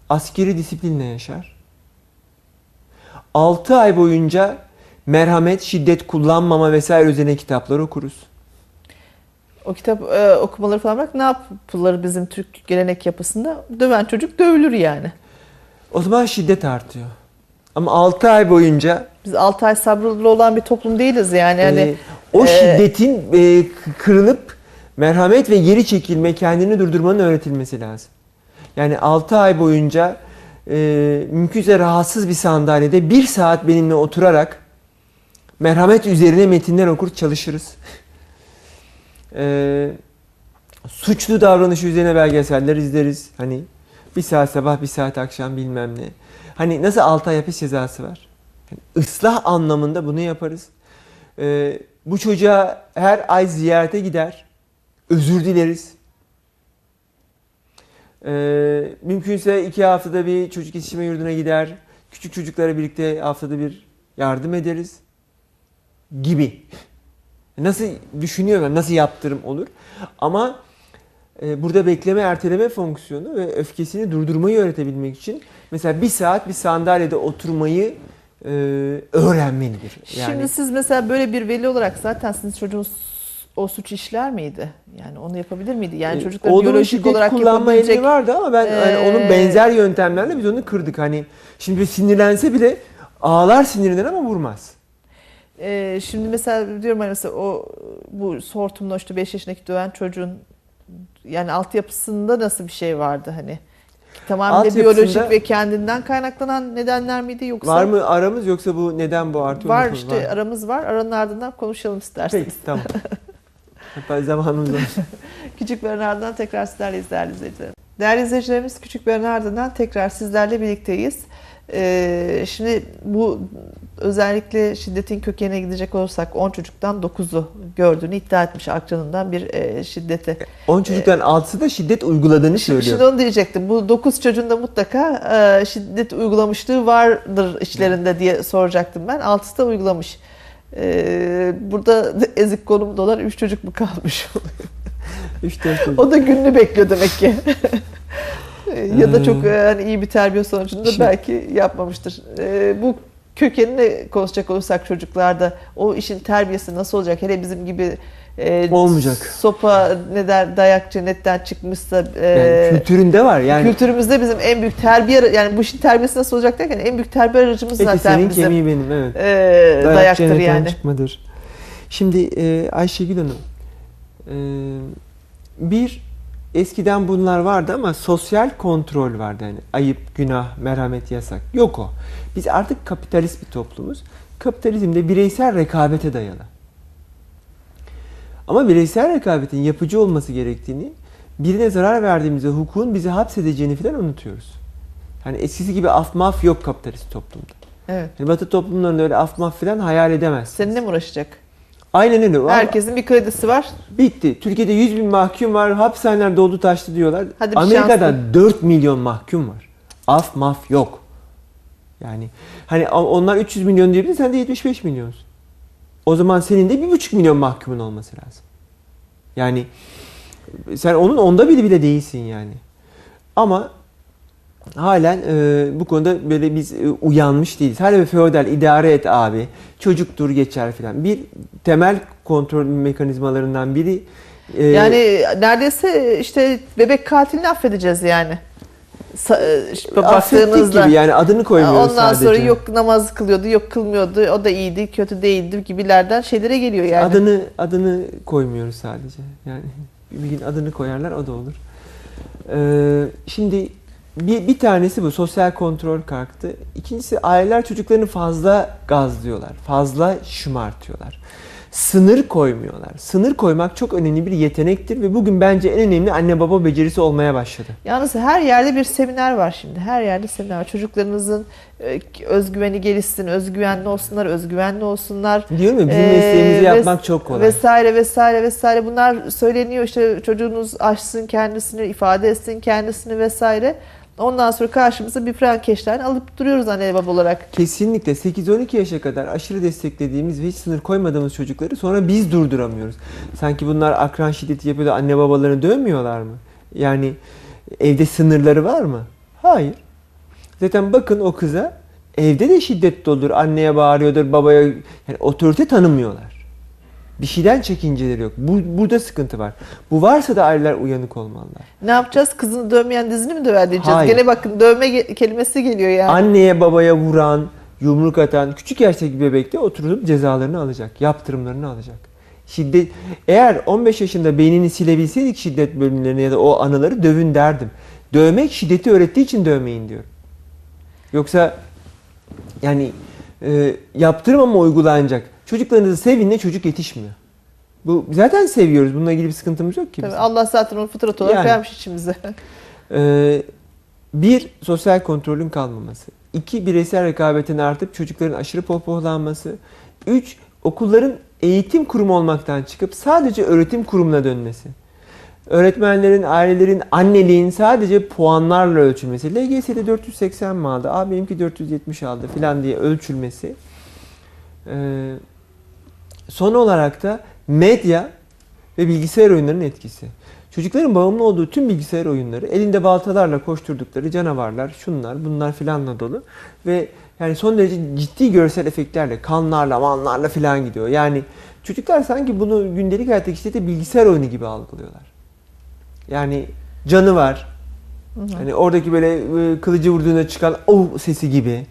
askeri disiplinle yaşar. 6 ay boyunca merhamet, şiddet kullanmama vesaire üzerine kitaplar okuruz. O kitap e, okumaları falan bırak ne yapılır bizim Türk gelenek yapısında? Döven çocuk dövülür yani. O zaman şiddet artıyor. Ama 6 ay boyunca Biz 6 ay sabırlı olan bir toplum değiliz yani. yani e, o e, şiddetin e, kırılıp merhamet ve geri çekilme, kendini durdurmanın öğretilmesi lazım. Yani 6 ay boyunca e, mümkünse rahatsız bir sandalyede bir saat benimle oturarak merhamet üzerine metinler okur çalışırız. (laughs) E, suçlu davranışı üzerine belgeseller izleriz. Hani bir saat sabah bir saat akşam bilmem ne. Hani nasıl 6 ay hapis cezası var? Yani ıslah anlamında bunu yaparız. E, bu çocuğa her ay ziyarete gider. Özür dileriz. Ee, mümkünse iki haftada bir çocuk yetiştirme yurduna gider. Küçük çocuklara birlikte haftada bir yardım ederiz. Gibi. Nasıl düşünüyorlar, nasıl yaptırım olur. Ama e, burada bekleme erteleme fonksiyonu ve öfkesini durdurmayı öğretebilmek için mesela bir saat bir sandalyede oturmayı e, öğrenmelidir. Yani Şimdi siz mesela böyle bir veli olarak zaten sizin çocuğunuz o suç işler miydi? Yani onu yapabilir miydi? Yani e, çocuklar biyolojik olarak kullanma yapabilecek... vardı ama ben Ee, onun benzer yöntemlerle biz onu kırdık. Hani şimdi sinirlense bile ağlar sinirinden ama vurmaz. Ee, şimdi mesela diyorum hani mesela o bu hortumla işte 5 yaşındaki döven çocuğun yani altyapısında nasıl bir şey vardı hani? Tamamen biyolojik ve kendinden kaynaklanan nedenler miydi yoksa? Var mı aramız yoksa bu neden bu artıyor? Var işte aramız var. Aranın ardından konuşalım isterseniz. Peki tamam. (laughs) Hep zamanımız var. (laughs) Küçük Beren ardından tekrar sizlerleyiz değerli izleyicilerim. Değerli izleyicilerimiz Küçük Beren ardından tekrar sizlerle birlikteyiz. Ee, şimdi bu özellikle şiddetin kökenine gidecek olursak 10 çocuktan 9'u gördüğünü iddia etmiş akranından bir e, şiddeti. 10 çocuktan 6'sı da şiddet uyguladığını söylüyor. şimdi onu diyecektim. Bu 9 çocuğun da mutlaka e, şiddet uygulamışlığı vardır içlerinde diye soracaktım ben. 6'sı da uygulamış. Ee, burada ezik konumda olan 3 çocuk mu kalmış? (laughs) 3-4 çocuk. O da gününü bekliyor demek ki. (laughs) ya da çok e, hani iyi bir terbiye sonucunda şimdi- belki yapmamıştır. Ee, bu kökenini konuşacak olursak çocuklarda o işin terbiyesi nasıl olacak? Hele bizim gibi e, Olmayacak. Sopa ne der dayak cennetten çıkmışsa e, Yani kültüründe var. Yani kültürümüzde bizim en büyük terbiye yani bu işin terbiyesi nasıl olacak derken en büyük terbiye aracımız eti zaten senin bizim kemiği benim. Evet. e, Dayak dayaktır cennetten yani. çıkmadır. Şimdi e, Ayşegül Hanım e, bir eskiden bunlar vardı ama sosyal kontrol vardı. Yani ayıp, günah, merhamet, yasak. Yok o. Biz artık kapitalist bir toplumuz. Kapitalizmde bireysel rekabete dayalı. Ama bireysel rekabetin yapıcı olması gerektiğini, birine zarar verdiğimizde hukukun bizi hapsedeceğini falan unutuyoruz. Hani eskisi gibi af maf yok kapitalist toplumda. Evet. Yani Batı toplumlarında öyle af maf falan hayal edemezsin. Seninle mi uğraşacak? Aynen öyle. Herkesin bir kredisi var. Bitti. Türkiye'de 100 bin mahkum var. Hapishaneler doldu taştı diyorlar. Hadi Amerika'da şanslı. 4 milyon mahkum var. Af maf yok. Yani hani onlar 300 milyon diyebilir sen de 75 milyonsun. O zaman senin de 1,5 milyon mahkumun olması lazım. Yani sen onun onda biri bile değilsin yani. Ama halen e, bu konuda böyle biz e, uyanmış değiliz. Hala bir feodal idare et abi. Çocuktur geçer filan. Bir temel kontrol mekanizmalarından biri e, Yani neredeyse işte bebek katilini affedeceğiz yani. Sa- e, baktığınızda. gibi yani adını koymuyoruz Ondan sadece. sonra yok namaz kılıyordu, yok kılmıyordu, o da iyiydi, kötü değildi gibilerden şeylere geliyor yani. Adını adını koymuyoruz sadece. Yani bir gün adını koyarlar o da olur. Ee, şimdi bir, bir tanesi bu sosyal kontrol kalktı. İkincisi aileler çocuklarını fazla gazlıyorlar. Fazla şımartıyorlar. Sınır koymuyorlar. Sınır koymak çok önemli bir yetenektir ve bugün bence en önemli anne baba becerisi olmaya başladı. Yalnız her yerde bir seminer var şimdi. Her yerde seminer var. Çocuklarınızın e, özgüveni gelişsin, özgüvenli olsunlar, özgüvenli olsunlar. Diyorum ya bizim Ee, mesleğimizi ves- yapmak çok kolay. Vesaire vesaire vesaire bunlar söyleniyor işte çocuğunuz aşsın kendisini, ifade etsin kendisini vesaire. Ondan sonra karşımıza bir Frankenstein alıp duruyoruz anne baba olarak. Kesinlikle 8-12 yaşa kadar aşırı desteklediğimiz ve hiç sınır koymadığımız çocukları sonra biz durduramıyoruz. Sanki bunlar akran şiddeti yapıyor da anne babalarını dövmüyorlar mı? Yani evde sınırları var mı? Hayır. Zaten bakın o kıza evde de şiddet doludur. Anneye bağırıyordur, babaya yani otorite tanımıyorlar. Bir şeyden çekinceleri yok. Bu, burada sıkıntı var. Bu varsa da aileler uyanık olmalılar. Ne yapacağız? Kızını dövmeyen dizini mi döver diyeceğiz. Hayır. Gene bakın dövme ge- kelimesi geliyor yani. Anneye babaya vuran, yumruk atan küçük yaştaki bebek de oturup cezalarını alacak, yaptırımlarını alacak. Şiddet eğer 15 yaşında beynini silebilseydik şiddet bölümlerini ya da o anıları dövün derdim. Dövmek şiddeti öğrettiği için dövmeyin diyorum. Yoksa yani e, yaptırım ama uygulanacak. Çocuklarınızı sevinle çocuk yetişmiyor. Bu zaten seviyoruz. Bununla ilgili bir sıkıntımız yok ki. Tabii bizim. Allah zaten onu fıtrat olarak Yani. vermiş içimize. Ee, bir, sosyal kontrolün kalmaması. İki, bireysel rekabetin artıp çocukların aşırı pohpohlanması. Üç, okulların eğitim kurumu olmaktan çıkıp sadece öğretim kurumuna dönmesi. Öğretmenlerin, ailelerin, anneliğin sadece puanlarla ölçülmesi. LGS'de 480 mi aldı? Aa benimki 470 aldı filan diye ölçülmesi. Ee, son olarak da Medya ve bilgisayar oyunlarının etkisi. Çocukların bağımlı olduğu tüm bilgisayar oyunları elinde baltalarla koşturdukları canavarlar, şunlar, bunlar filanla dolu ve yani son derece ciddi görsel efektlerle, kanlarla, manlarla filan gidiyor. Yani çocuklar sanki bunu gündelik hayattaki işte de bilgisayar oyunu gibi algılıyorlar. Yani canı var. Hani oradaki böyle e, kılıcı vurduğunda çıkan o sesi gibi.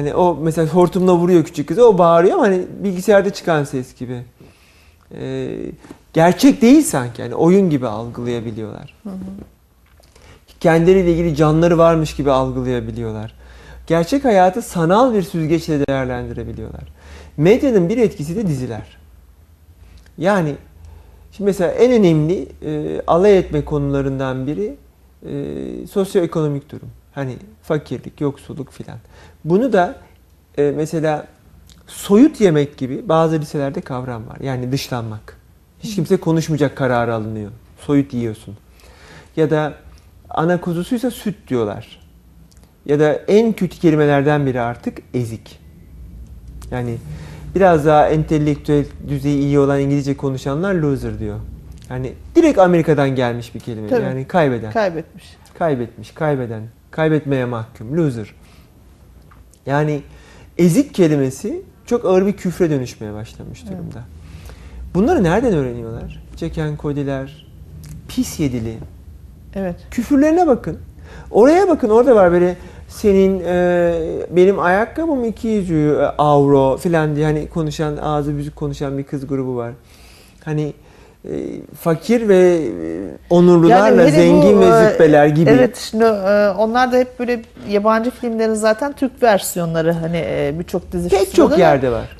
Hani o mesela hortumla vuruyor küçük kızı o bağırıyor ama hani bilgisayarda çıkan ses gibi. Ee, gerçek değil sanki yani oyun gibi algılayabiliyorlar. Kendileriyle ilgili canları varmış gibi algılayabiliyorlar. Gerçek hayatı sanal bir süzgeçle değerlendirebiliyorlar. Medyanın bir etkisi de diziler. Yani şimdi mesela en önemli e, alay etme konularından biri e, sosyoekonomik durum. Hani fakirlik, yoksulluk filan. Bunu da e, mesela soyut yemek gibi bazı liselerde kavram var. Yani dışlanmak. Hiç kimse konuşmayacak kararı alınıyor. Soyut yiyorsun. Ya da ana kuzusuysa süt diyorlar. Ya da en kötü kelimelerden biri artık ezik. Yani biraz daha entelektüel düzeyi iyi olan İngilizce konuşanlar loser diyor. Yani direkt Amerika'dan gelmiş bir kelime. Tabii. Yani kaybeden. Kaybetmiş. Kaybetmiş, kaybeden, kaybetmeye mahkum, loser. Yani ezik kelimesi çok ağır bir küfre dönüşmeye başlamış Evet. durumda. Bunları nereden öğreniyorlar? Çeken kodiler, pis yedili. Evet. Küfürlerine bakın. Oraya bakın orada var böyle senin e, benim ayakkabım 200 euro, filan diye hani konuşan ağzı büzük konuşan bir kız grubu var. Hani fakir ve e, onurlularla bu, zengin ve e, züppeler gibi. Evet şimdi e, onlar da hep böyle yabancı filmlerin zaten Türk versiyonları hani birçok dizi Pek çok de. yerde var.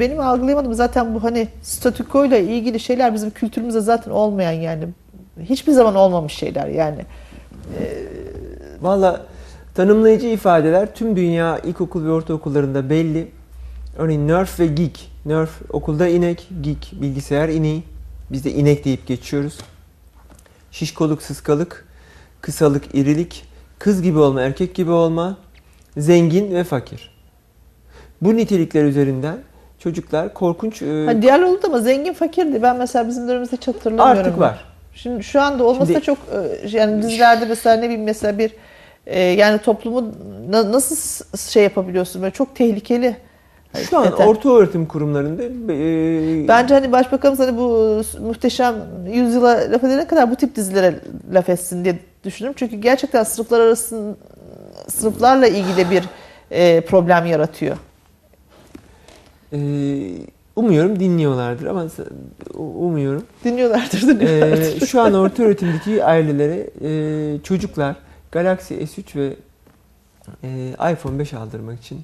Benim algılayamadığım zaten bu hani statükoyla ilgili şeyler bizim kültürümüzde zaten olmayan yani hiçbir zaman olmamış şeyler yani. Valla tanımlayıcı ifadeler tüm dünya ilkokul ve ortaokullarında belli. Örneğin nerf ve geek. Nerf okulda inek, geek bilgisayar ineği. Biz de inek deyip geçiyoruz. Şişkoluk, sıskalık, kısalık, irilik, kız gibi olma, erkek gibi olma, zengin ve fakir. Bu nitelikler üzerinden çocuklar korkunç e, Hani diğer oldu ama zengin fakirdi. Ben mesela bizim dönemimizde hiç hatırlamıyorum. artık ben. var. Şimdi şu anda olmasa Şimdi- çok e, yani dizilerde mesela ne bileyim mesela bir e, yani toplumu na- nasıl şey yapabiliyorsun böyle çok tehlikeli. Şu an Hakikaten. orta öğretim kurumlarında e, Bence hani başbakanımız hani bu muhteşem yüzyıla laf edene kadar bu tip dizilere laf etsin diye düşünüyorum. Çünkü gerçekten sınıflar arasında sınıflarla ilgili bir e, problem yaratıyor. e, umuyorum dinliyorlardır ama s- umuyorum. Dinliyorlardır dinliyorlardır. Ee, şu an orta öğretimdeki ailelere e, çocuklar Galaxy S3 ve e, iPhone 5 aldırmak için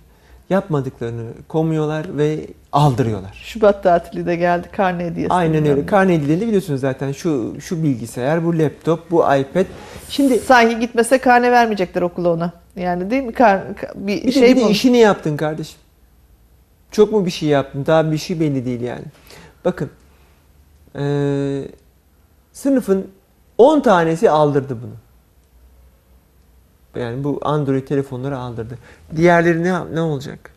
yapmadıklarını komuyorlar ve aldırıyorlar. Şubat tatili de geldi karne hediyesi. Aynen öyle. Karne hediyelerini biliyorsunuz zaten. Şu şu bilgisayar, bu laptop, bu iPad. Şimdi Sanki gitmese karne vermeyecekler okula ona. Yani değil mi? Kar, ka- bir, bir, şey de, bir de işini yaptın kardeşim. Çok mu bir şey yaptın? Daha bir şey belli değil yani. Bakın. e, sınıfın 10 tanesi aldırdı bunu. Yani bu Android telefonları aldırdı. Diğerleri ne ne olacak?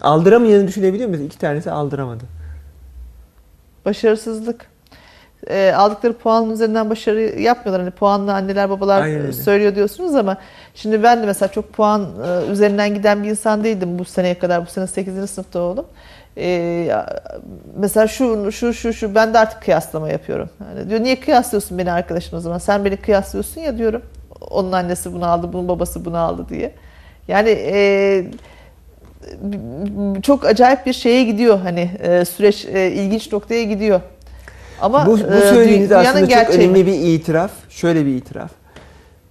Aldıramayanı düşünebiliyor musunuz? İki tanesi aldıramadı. Başarısızlık. E, aldıkları puanın üzerinden başarı yapmıyorlar. Hani puanla anneler babalar Aynen söylüyor diyorsunuz ama şimdi ben de mesela çok puan e, üzerinden giden bir insan değildim bu seneye kadar. Bu sene 8. sınıfta oğlum. E, mesela şu şu şu şu ben de artık kıyaslama yapıyorum. Yani diyor niye kıyaslıyorsun beni arkadaşın o zaman? Sen beni kıyaslıyorsun ya diyorum. Onun annesi bunu aldı, bunun babası bunu aldı diye. Yani e, çok acayip bir şeye gidiyor hani e, süreç e, ilginç noktaya gidiyor. Ama bu, bu e, söylediğiniz dünyanın aslında çok önemli bir itiraf. Şöyle bir itiraf.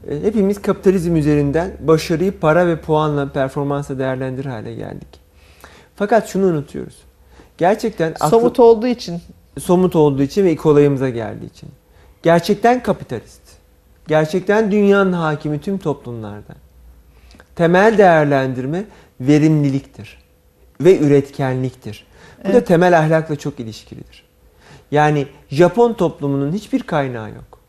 E, Hepimiz kapitalizm üzerinden başarıyı para ve puanla, performansla değerlendirir hale geldik. Fakat şunu unutuyoruz. Gerçekten aklı- somut olduğu için somut olduğu için ve kolayımıza geldiği için. Gerçekten kapitalist. Gerçekten dünyanın hakimi tüm toplumlardan. Temel değerlendirme verimliliktir ve üretkenliktir. Bu da Evet. temel ahlakla çok ilişkilidir. Yani Japon toplumunun hiçbir kaynağı yok.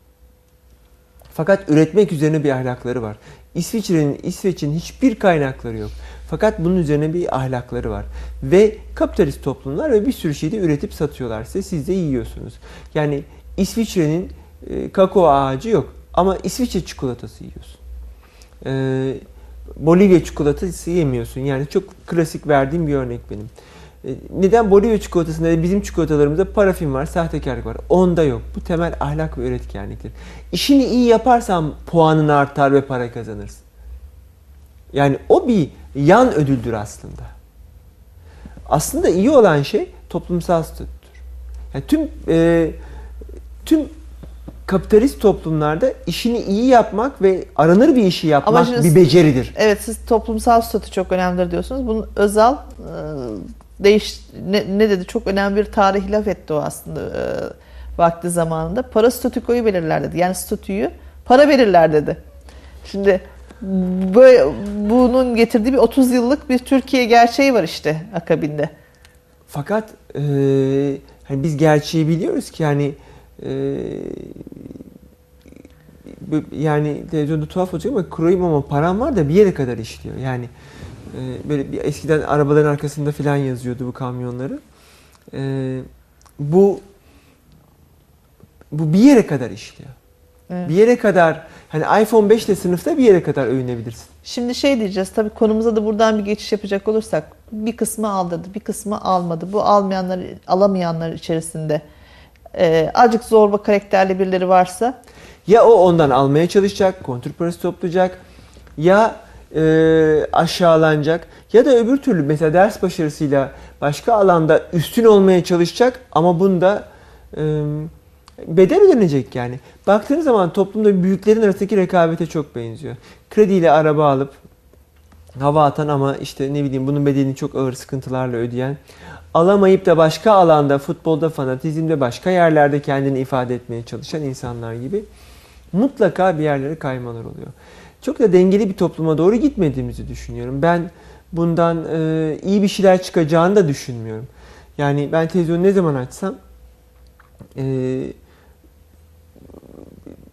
Fakat üretmek üzerine bir ahlakları var. İsviçre'nin İsveç'in hiçbir kaynakları yok. Fakat bunun üzerine bir ahlakları var. Ve kapitalist toplumlar ve bir sürü şeyi de üretip satıyorlar size. Siz de yiyorsunuz. Yani İsviçre'nin e, kakao ağacı yok. Ama İsviçre çikolatası yiyorsun. E, Bolivya çikolatası yemiyorsun. Yani çok klasik verdiğim bir örnek benim. E, neden Bolivya çikolatasında bizim çikolatalarımızda parafin var, sahtekarlık var. Onda yok. Bu temel ahlak ve üretkenliktir. İşini iyi yaparsan puanın artar ve para kazanırsın. Yani o bir yan ödüldür aslında. Aslında iyi olan şey toplumsal statüdür. Yani tüm e, tüm kapitalist toplumlarda işini iyi yapmak ve aranır bir işi yapmak şimdi- bir beceridir. Evet siz toplumsal statü çok önemlidir diyorsunuz. Bunun Özal e, değiş ne, ne dedi? Çok önemli bir tarih laf etti o aslında e, vakti zamanında. Para statükoyu belirler dedi. Yani statüyü para verirler dedi. Şimdi böyle, bunun getirdiği bir 30 yıllık bir Türkiye gerçeği var işte akabinde. Fakat e, hani biz gerçeği biliyoruz ki yani yani televizyonda tuhaf olacak ama kurayım ama param var da bir yere kadar işliyor. Yani e, böyle bir eskiden arabaların arkasında falan yazıyordu bu kamyonları. E, bu bu bir yere kadar işliyor. Evet. Bir yere kadar hani iPhone 5 ile sınıfta bir yere kadar övünebilirsin. Şimdi şey diyeceğiz tabii konumuza da buradan bir geçiş yapacak olursak bir kısmı aldırdı bir kısmı almadı. Bu almayanlar alamayanlar içerisinde e, azıcık zorba karakterli birileri varsa Ya o ondan almaya çalışacak, kontür parası toplayacak ya e, aşağılanacak ya da öbür türlü mesela ders başarısıyla başka alanda üstün olmaya çalışacak ama bunda e, bedel ödenecek yani. Baktığınız zaman toplumda büyüklerin arasındaki rekabete çok benziyor. Krediyle araba alıp hava atan ama işte ne bileyim bunun bedelini çok ağır sıkıntılarla ödeyen alamayıp da başka alanda futbolda fanatizmde başka yerlerde kendini ifade etmeye çalışan insanlar gibi mutlaka bir yerlere kaymalar oluyor. Çok da dengeli bir topluma doğru gitmediğimizi düşünüyorum. Ben bundan e, iyi bir şeyler çıkacağını da düşünmüyorum. Yani ben televizyonu ne zaman açsam e,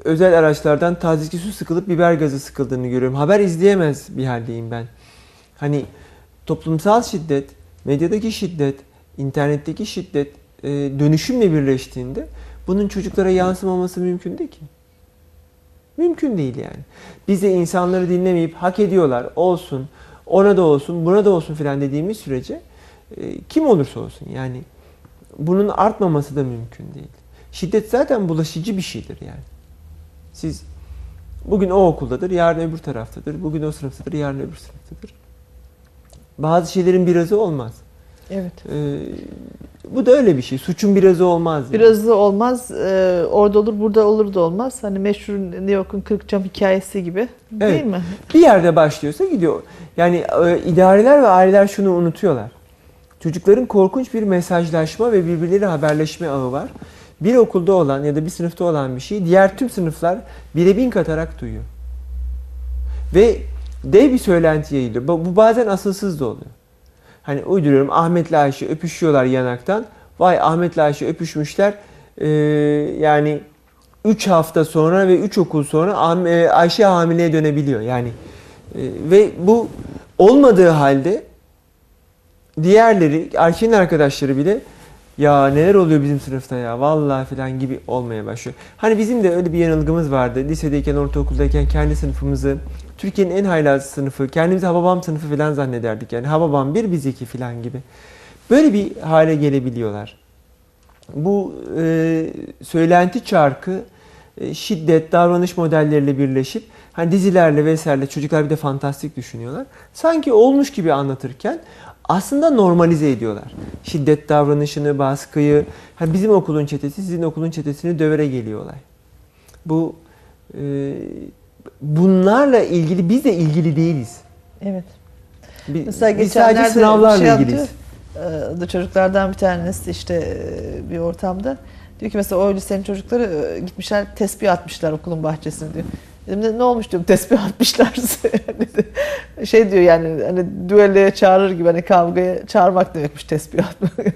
özel araçlardan tazikli su sıkılıp biber gazı sıkıldığını görüyorum. Haber izleyemez bir haldeyim ben. Hani toplumsal şiddet, medyadaki şiddet, internetteki şiddet e, dönüşümle birleştiğinde bunun çocuklara yansımaması mümkün değil ki. Mümkün değil yani. Biz de insanları dinlemeyip hak ediyorlar, olsun, ona da olsun, buna da olsun filan dediğimiz sürece e, kim olursa olsun yani bunun artmaması da mümkün değil. Şiddet zaten bulaşıcı bir şeydir yani. Siz bugün o okuldadır, yarın öbür taraftadır, bugün o sınıftadır, yarın öbür sınıftadır. Bazı şeylerin birazı olmaz. Evet. Ee, bu da öyle bir şey. Suçun birazı olmaz. yani. Biraz da olmaz. e, orada olur, burada olur da olmaz. Hani meşhur New York'un 40 cam hikayesi gibi. Değil Evet. mi? bir yerde başlıyorsa gidiyor. Yani e, idareler ve aileler şunu unutuyorlar. Çocukların korkunç bir mesajlaşma ve birbirleriyle haberleşme ağı var. Bir okulda olan ya da bir sınıfta olan bir şeyi diğer tüm sınıflar bire bin katarak duyuyor. Ve dev bir söylenti yayılıyor. Bu bazen asılsız da oluyor. Hani uyduruyorum Ahmet'le Ayşe öpüşüyorlar yanaktan. Vay Ahmet'le Ayşe öpüşmüşler. Ee, yani 3 hafta sonra ve 3 okul sonra e, Ayşe hamileye dönebiliyor. Yani e, ve bu olmadığı halde diğerleri, Ayşe'nin arkadaşları bile ya neler oluyor bizim sınıfta ya vallahi falan gibi olmaya başlıyor. Hani bizim de öyle bir yanılgımız vardı. Lisedeyken, ortaokuldayken kendi sınıfımızı Türkiye'nin en haylaz sınıfı, kendimizi Hababam sınıfı falan zannederdik. Yani Hababam bir biz iki falan gibi. Böyle bir hale gelebiliyorlar. Bu e, söylenti çarkı e, şiddet, davranış modelleriyle birleşip hani dizilerle vesaire çocuklar bir de fantastik düşünüyorlar. Sanki olmuş gibi anlatırken aslında normalize ediyorlar. Şiddet davranışını, baskıyı. Hani bizim okulun çetesi sizin okulun çetesini dövere geliyor olay. Bu e, bunlarla ilgili biz de ilgili değiliz. Evet. Bi- Mesela biz sadece sınavlarla şey ilgiliyiz. yaptı. Ee, da çocuklardan bir tanesi işte e, bir ortamda diyor ki mesela o lisenin çocukları e, gitmişler tespih atmışlar okulun bahçesine diyor. Dedim de ne olmuş diyorum tespih atmışlar. (laughs) Şey diyor yani hani düelloya çağırır gibi hani kavgaya çağırmak demekmiş tespih atmak. (laughs)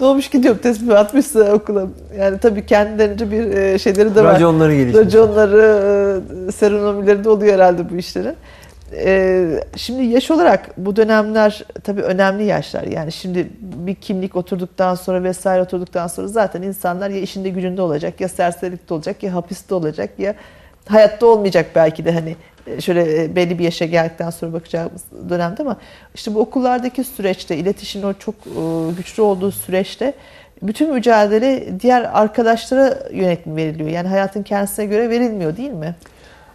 ne olmuş ki diyorum tespih atmışsa okula. Yani tabii kendilerince bir e, şeyleri de var. Raconları gelişmiş. Raconları, e, serenomileri de oluyor herhalde bu işlerin. Ee, şimdi yaş olarak bu dönemler tabii önemli yaşlar. Yani şimdi bir kimlik oturduktan sonra vesaire oturduktan sonra zaten insanlar ya işinde gücünde olacak, ya serserilikte olacak, ya hapiste olacak, ya hayatta olmayacak belki de hani e, şöyle e, belli bir yaşa geldikten sonra bakacağımız dönemde ama işte bu okullardaki süreçte, iletişimin o çok e, güçlü olduğu süreçte bütün mücadele diğer arkadaşlara yönelik mi veriliyor? Yani hayatın kendisine göre verilmiyor değil mi?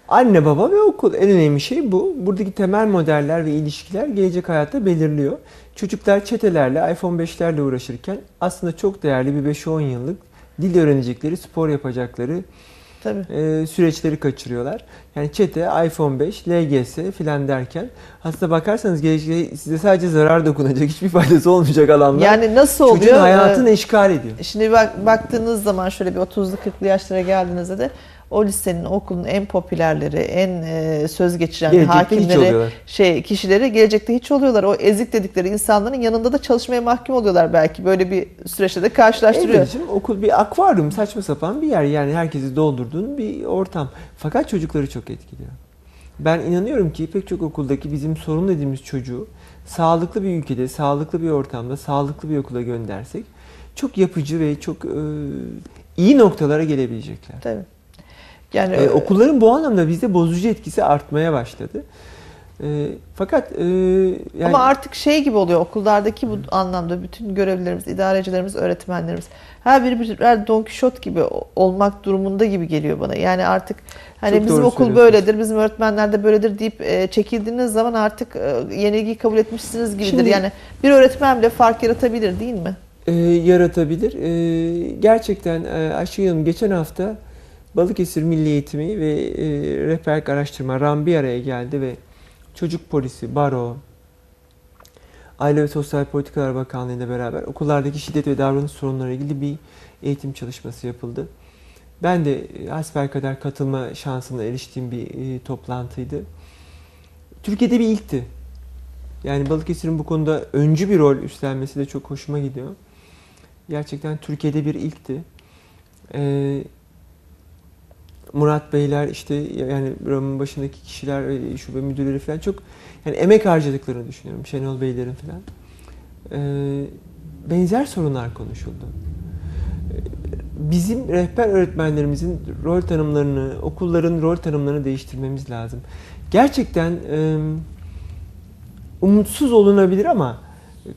Anne baba ve okul en önemli şey bu. Buradaki temel modeller ve ilişkiler gelecek hayatta belirliyor. Çocuklar çetelerle, iPhone 5'lerle uğraşırken aslında çok değerli bir 5-10 yıllık dil öğrenecekleri, spor yapacakları Tabii. e, süreçleri kaçırıyorlar. Yani çete, iPhone 5, LGS filan derken aslında bakarsanız gelecekte size sadece zarar dokunacak, hiçbir faydası olmayacak alanlar. Yani nasıl oluyor? Çocuğun hayatını Ee, işgal ediyor. Şimdi bak, baktığınız zaman şöyle bir 30'lu 40'lı yaşlara geldiğinizde de o lisenin, okulun en popülerleri, en e, söz geçiren Gelecekte hakimleri, şey kişileri gelecekte hiç oluyorlar. O ezik dedikleri insanların yanında da çalışmaya mahkum oluyorlar belki. Böyle bir süreçte de karşılaştırıyor. Evrencim okul bir akvaryum saçma sapan bir yer. Yani herkesi doldurduğun bir ortam. Fakat çocukları çok etkiliyor. Ben inanıyorum ki pek çok okuldaki bizim sorun dediğimiz çocuğu sağlıklı bir ülkede, sağlıklı bir ortamda, sağlıklı bir okula göndersek çok yapıcı ve çok e, iyi noktalara gelebilecekler. Tabii. Yani E, okulların bu anlamda bizde bozucu etkisi artmaya başladı. E, fakat e, yani Ama artık şey gibi oluyor okullardaki bu anlamda bütün görevlilerimiz, idarecilerimiz, öğretmenlerimiz her biri birer Don Kişot gibi olmak durumunda gibi geliyor bana. Yani artık hani Çok bizim okul böyledir, bizim öğretmenler de böyledir deyip e, çekildiğiniz zaman artık e, yenilgiyi kabul etmişsiniz gibidir. Şimdi- yani bir öğretmen bile fark yaratabilir değil mi? e, yaratabilir. E, gerçekten e, Ayşe Hanım geçen hafta Balıkesir Milli Eğitimi ve e, Rehberlik Araştırma RAM bir araya geldi ve Çocuk Polisi, Baro, Aile ve Sosyal Politikalar Bakanlığı ile beraber okullardaki şiddet ve davranış sorunları ilgili bir eğitim çalışması yapıldı. Ben de e, hasbelkader katılma şansına eriştiğim bir e, toplantıydı. Türkiye'de bir ilkti. Yani Balıkesir'in bu konuda öncü bir rol üstlenmesi de çok hoşuma gidiyor. Gerçekten Türkiye'de bir ilkti. Ee, Murat Beyler işte yani buranın başındaki kişiler, e, şube müdürleri falan çok yani emek harcadıklarını düşünüyorum. Şenol Beylerin falan. Ee, benzer sorunlar konuşuldu. Ee, Bizim rehber öğretmenlerimizin rol tanımlarını, okulların rol tanımlarını değiştirmemiz lazım. Gerçekten e, umutsuz olunabilir ama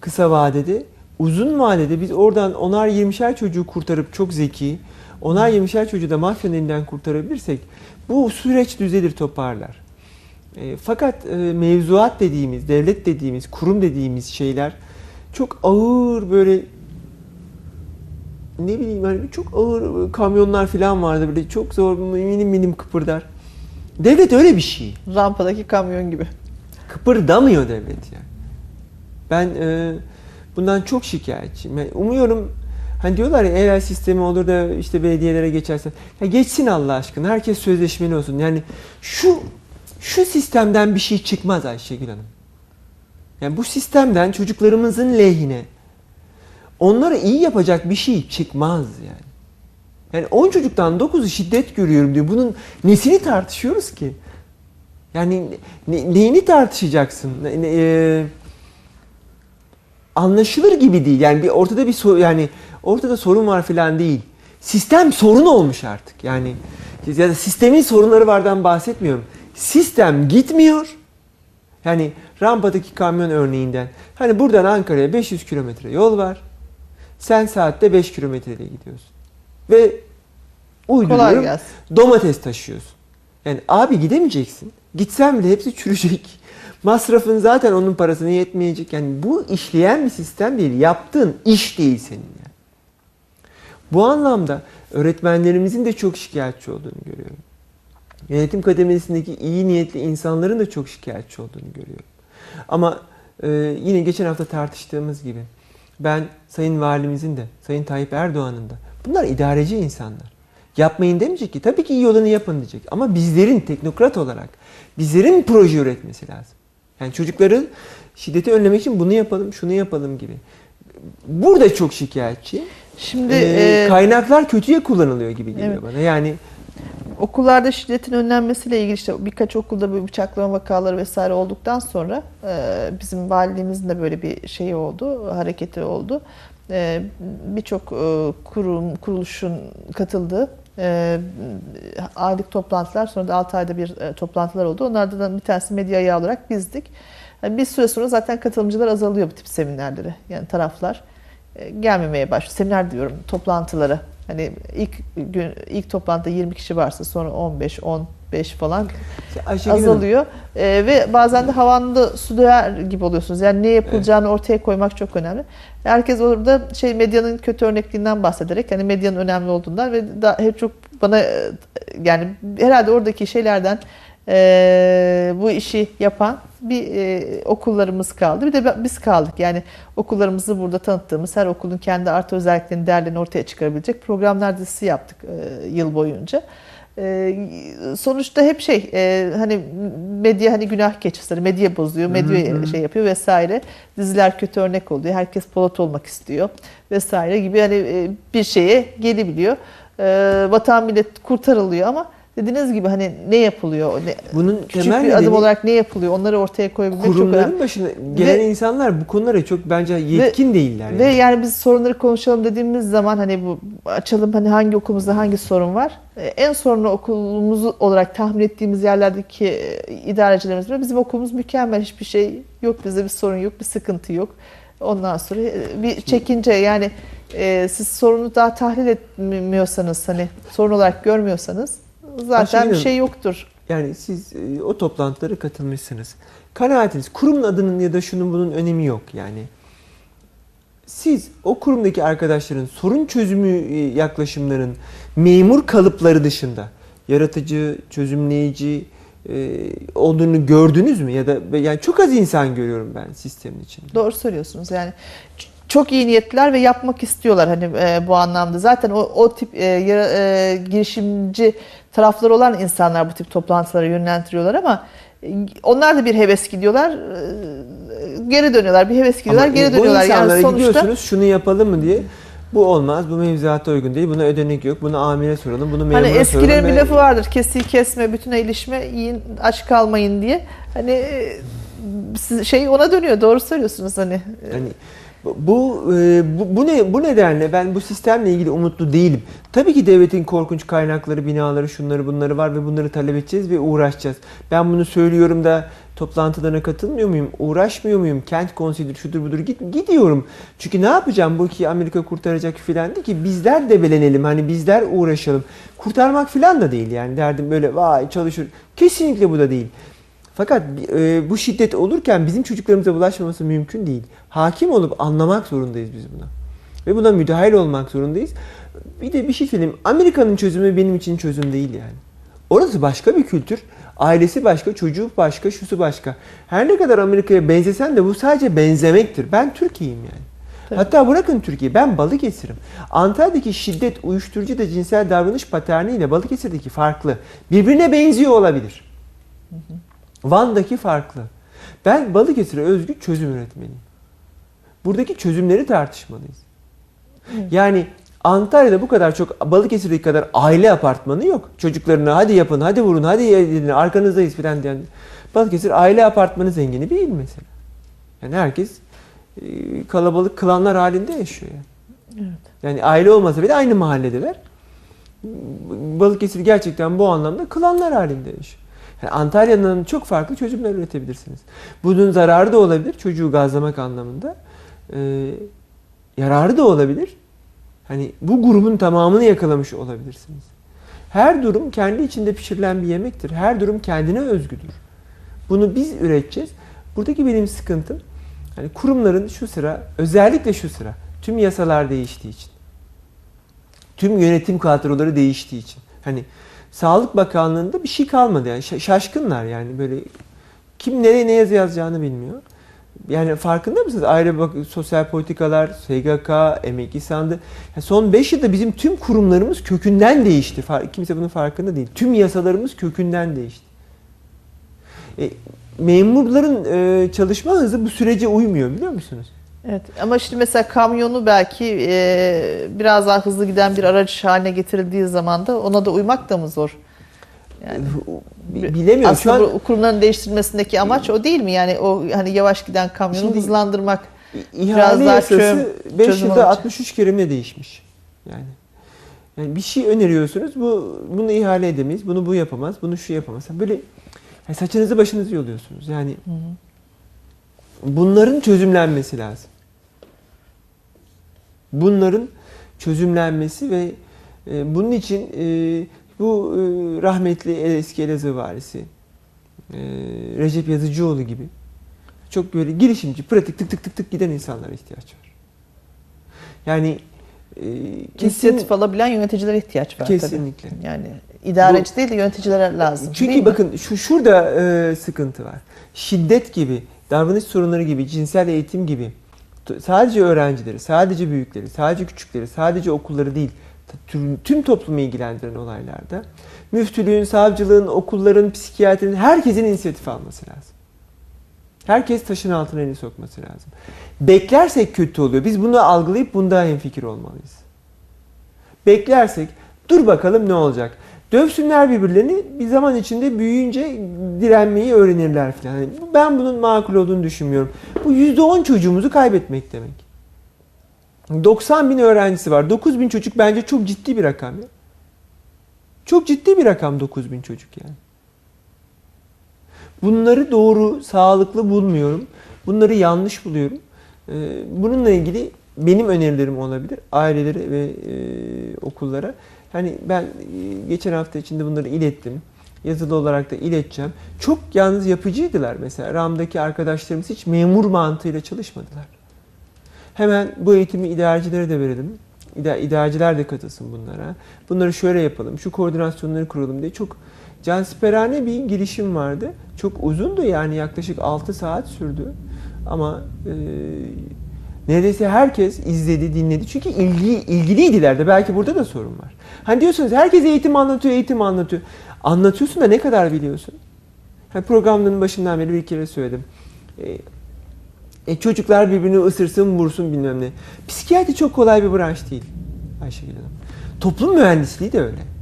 kısa vadede uzun vadede biz oradan onar 20'şer çocuğu kurtarıp çok zeki, onar 20'şer çocuğu da mafyanın elinden kurtarabilirsek bu süreç düzelir toparlar. E, fakat e, mevzuat dediğimiz, devlet dediğimiz, kurum dediğimiz şeyler çok ağır böyle ne bileyim hani çok ağır kamyonlar falan vardı böyle çok zor minim minim kıpırdar. Devlet öyle bir şey. Rampadaki kamyon gibi. Kıpırdamıyor devlet yani. Ben e, bundan çok şikayetçiyim. Yani umuyorum hani diyorlar ya eğer sistemi olur da işte belediyelere geçerse. Ya geçsin Allah aşkına. Herkes sözleşmeli olsun. Yani şu şu sistemden bir şey çıkmaz Ayşegül Hanım. Yani bu sistemden çocuklarımızın lehine onlara iyi yapacak bir şey çıkmaz yani. Yani 10 çocuktan 9'u şiddet görüyorum diyor. Bunun nesini tartışıyoruz ki? Yani ne- neyini tartışacaksın? Ne- ne- e, anlaşılır gibi değil. Yani bir ortada bir sor- yani ortada sorun var falan değil. Sistem sorun olmuş artık. Yani ya da sistemin sorunları vardan bahsetmiyorum. Sistem gitmiyor. Yani rampadaki kamyon örneğinden. Hani buradan Ankara'ya 500 kilometre yol var. Sen saatte 5 kilometreyle gidiyorsun. Ve uyduruyorum domates taşıyorsun. Yani abi gidemeyeceksin. Gitsen bile hepsi çürüyecek. (laughs) Masrafın zaten onun parasına yetmeyecek. Yani bu işleyen bir sistem değil. Yaptığın iş değil senin yani. Bu anlamda öğretmenlerimizin de çok şikayetçi olduğunu görüyorum. Yönetim kademesindeki iyi niyetli insanların da çok şikayetçi olduğunu görüyorum. Ama e, yine geçen hafta tartıştığımız gibi ben Sayın Valimizin de, Sayın Tayyip Erdoğan'ın da bunlar idareci insanlar. Yapmayın demeyecek ki. Tabii ki iyi olanı yapın diyecek. Ama bizlerin teknokrat olarak bizlerin proje üretmesi lazım. Yani çocukların şiddeti önlemek için bunu yapalım, şunu yapalım gibi. Burada çok şikayetçi. Şimdi Ee, e, kaynaklar kötüye kullanılıyor gibi geliyor Evet. bana. Yani okullarda şiddetin önlenmesiyle ilgili işte birkaç okulda böyle bıçaklama vakaları vesaire olduktan sonra e, bizim valiliğimizin de böyle bir şeyi oldu, hareketi oldu. E, Birçok e, kurum, kuruluşun katıldığı e, aylık toplantılar sonra da 6 ayda bir e, toplantılar oldu. Onlardan bir tanesi medya ayağı olarak bizdik. Yani bir süre sonra zaten katılımcılar azalıyor bu tip seminerlere. Yani taraflar e, gelmemeye başlıyor. Seminer diyorum toplantılara. Hani ilk gün ilk toplantıda 20 kişi varsa sonra 15, 15 falan Ayşegül Hanım, azalıyor. Ee, ve bazen de havanda su döner gibi oluyorsunuz. Yani ne yapılacağını ortaya koymak çok önemli. Herkes orada şey medyanın kötü örnekliğinden bahsederek hani medyanın önemli olduğundan ve daha hep çok bana e, yani herhalde oradaki şeylerden e, bu işi yapan bir e, okullarımız kaldı. Bir de biz kaldık. Yani okullarımızı burada tanıttığımız her okulun kendi artı özelliklerini, değerlerini ortaya çıkarabilecek programlar dizisi yaptık e, yıl boyunca. E, sonuçta hep şey e, hani medya hani günah keçisi, medya bozuyor, medya şey yapıyor vesaire. Diziler kötü örnek oluyor. Herkes polat olmak istiyor vesaire gibi hani e, bir şeye gelebiliyor. E, vatan millet kurtarılıyor ama dediğiniz gibi hani ne yapılıyor? Ne, bunun küçük temel bir adım olarak ne yapılıyor? Onları ortaya koyabilmek çok önemli. kurumların başına gelen Ve- insanlar bu konulara çok bence yetkin değiller. Ve yani. yani biz sorunları konuşalım dediğimiz zaman hani bu açalım hani hangi okulumuzda hangi sorun var? Ee, En sorunlu okulumuz olarak tahmin ettiğimiz yerlerdeki e, idarecilerimiz var. Bizim okulumuz mükemmel hiçbir şey yok bizde bir sorun yok bir sıkıntı yok. Ondan sonra e, bir çekince yani e, siz sorunu daha tahlil etmiyorsanız hani sorun olarak görmüyorsanız zaten Ayşegül bir şey yoktur. Yani siz e, o toplantılara katılmışsınız. Kanaatiniz kurumun adının ya da şunun bunun önemi yok yani. Siz o kurumdaki arkadaşların sorun çözümü e, yaklaşımların memur kalıpları dışında yaratıcı, çözümleyici e, olduğunu gördünüz mü ya da yani çok az insan görüyorum ben sistemin içinde. Doğru söylüyorsunuz. Yani çok iyi niyetliler ve yapmak istiyorlar hani e, bu anlamda. Zaten o, o tip e, yara- e, girişimci tarafları olan insanlar bu tip toplantılara yönlendiriyorlar ama e, onlar da bir heves gidiyorlar. e, Geri dönüyorlar. Bir heves gidiyorlar, Ama geri bu dönüyorlar. insanlara Yani sonuçta gidiyorsunuz şunu yapalım mı diye bu olmaz, bu mevzuata uygun değil, buna ödenek yok, bunu amire soralım, bunu memura hani soralım. eskilerin bir lafı vardır. Kesi kesme, bütüne ilişme, yiyin aç kalmayın diye. Hani e, şey ona dönüyor. Doğru söylüyorsunuz hani. Yani bu bu, e, bu bu ne bu nedenle ben bu sistemle ilgili umutlu değilim. Tabii ki devletin korkunç kaynakları, binaları, şunları bunları var ve bunları talep edeceğiz ve uğraşacağız. Ben bunu söylüyorum da toplantılarına katılmıyor muyum? Uğraşmıyor muyum? Kent konseyidir, şudur budur git gidiyorum. Çünkü ne yapacağım bu ki Amerika kurtaracak filan değil ki bizler debelenelim. Hani bizler uğraşalım. Kurtarmak filan da değil yani derdim böyle vay çalışır. Kesinlikle bu da değil. Fakat e, bu şiddet olurken bizim çocuklarımıza bulaşmaması mümkün değil. Hakim olup anlamak zorundayız biz buna. Ve buna müdahil olmak zorundayız. Bir de bir şey söyleyeyim. Amerika'nın çözümü benim için çözüm değil yani. Orası başka bir kültür. Ailesi başka, çocuğu başka, şusu başka. Her ne kadar Amerika'ya benzesen de bu sadece benzemektir. Ben Türkiye'yim yani. Tabii. Hatta bırakın Türkiye, ben Balıkesir'im. Antalya'daki şiddet, uyuşturucu da cinsel davranış paterniyle Balıkesir'deki farklı. Birbirine benziyor olabilir. Van'daki farklı. Ben Balıkesir'e özgü çözüm üretmeliyim. Buradaki çözümleri tartışmalıyız. Yani Antalya'da bu kadar çok Balıkesir'deki kadar aile apartmanı yok. Çocuklarına hadi yapın, hadi vurun, hadi edin, arkanızdayız falan diyen. Balıkesir aile apartmanı zengini değil mesela. Yani herkes e, kalabalık klanlar halinde yaşıyor yani. Evet. Yani aile olmasa bile aynı mahalledeler. Balıkesir gerçekten bu anlamda klanlar halinde yaşıyor. Antalya'nın çok farklı çözümler üretebilirsiniz. Bunun zararı da olabilir çocuğu gazlamak anlamında. Ee, yararı da olabilir. Hani bu grubun tamamını yakalamış olabilirsiniz. Her durum kendi içinde pişirilen bir yemektir. Her durum kendine özgüdür. Bunu biz üreteceğiz. Buradaki benim sıkıntım hani kurumların şu sıra özellikle şu sıra tüm yasalar değiştiği için tüm yönetim kadroları değiştiği için hani Sağlık Bakanlığı'nda bir şey kalmadı yani Şa- şaşkınlar yani böyle kim nereye ne yazı yazacağını bilmiyor. Yani farkında mısınız? Aile bak sosyal politikalar, SGK, emekli sandı. Ya son 5 yılda bizim tüm kurumlarımız kökünden değişti. Kimse bunun farkında değil. Tüm yasalarımız kökünden değişti. E, memurların e, çalışma hızı bu sürece uymuyor biliyor musunuz? Evet ama şimdi mesela kamyonu belki e, biraz daha hızlı giden bir araç haline getirildiği zaman da ona da uymak da mı zor? Yani Bi- bilemiyorum. Şu Aslında an bu kurumların değiştirilmesindeki amaç o değil mi? Yani o hani yavaş giden kamyonu Şimdi- hızlandırmak. ihale biraz daha yasası çözüm- 5 çözüm yılda olacak. 63 kere mi değişmiş? Yani yani bir şey öneriyorsunuz. Bu bunu ihale edemeyiz. Bunu bu yapamaz. Bunu şu yapamaz. Böyle yani saçınızı başınızı yoluyorsunuz. Yani bunların çözümlenmesi lazım. Bunların çözümlenmesi ve e, bunun için e, bu e, rahmetli eski Elazığ valisi e, Recep Yazıcıoğlu gibi çok böyle girişimci, pratik tık tık tık tık giden insanlara ihtiyaç var. Yani e, kesin, İnisiyatif alabilen yöneticilere ihtiyaç var kesinlikle. tabii. Yani idareci değil de yöneticilere lazım. Çünkü bakın şu şurada e, sıkıntı var. Şiddet gibi, davranış sorunları gibi, cinsel eğitim gibi sadece öğrencileri, sadece büyükleri, sadece küçükleri, sadece okulları değil tüm, tüm toplumu ilgilendiren olaylarda müftülüğün, savcılığın, okulların, psikiyatrinin herkesin inisiyatif alması lazım. Herkes taşın altına elini sokması lazım. Beklersek kötü oluyor. Biz bunu algılayıp bunda hemfikir olmalıyız. Beklersek dur bakalım ne olacak. Dövsünler birbirlerini bir zaman içinde büyüyünce direnmeyi öğrenirler. Yani ben bunun makul olduğunu düşünmüyorum. Bu %10 çocuğumuzu kaybetmek demek. 90 bin öğrencisi var. 9 bin çocuk bence çok ciddi bir rakam ya. Çok ciddi bir rakam 9 bin çocuk yani. Bunları doğru, sağlıklı bulmuyorum. Bunları yanlış buluyorum. Ee, Bununla ilgili benim önerilerim olabilir ailelere ve e, okullara. Hani ben e, geçen hafta içinde bunları ilettim. Yazılı olarak da ileteceğim. Çok yalnız yapıcıydılar mesela. RAM'daki arkadaşlarımız hiç memur mantığıyla çalışmadılar. Hemen bu eğitimi idarecilere de verelim. İda- de katılsın bunlara. Bunları şöyle yapalım, şu koordinasyonları kuralım diye çok cansiperane bir girişim vardı. Çok uzundu yani yaklaşık 6 saat sürdü. Ama e, neredeyse herkes izledi, dinledi. Çünkü ilgi, ilgiliydiler de. Belki burada da sorun var. Hani diyorsunuz herkes eğitim anlatıyor, eğitim anlatıyor. Anlatıyorsun da ne kadar biliyorsun? Hani programların başından beri bir kere söyledim. E, e, çocuklar birbirini ısırsın, vursun bilmem ne. Psikiyatri çok kolay bir branş değil Ayşegül Hanım. Toplum mühendisliği de öyle.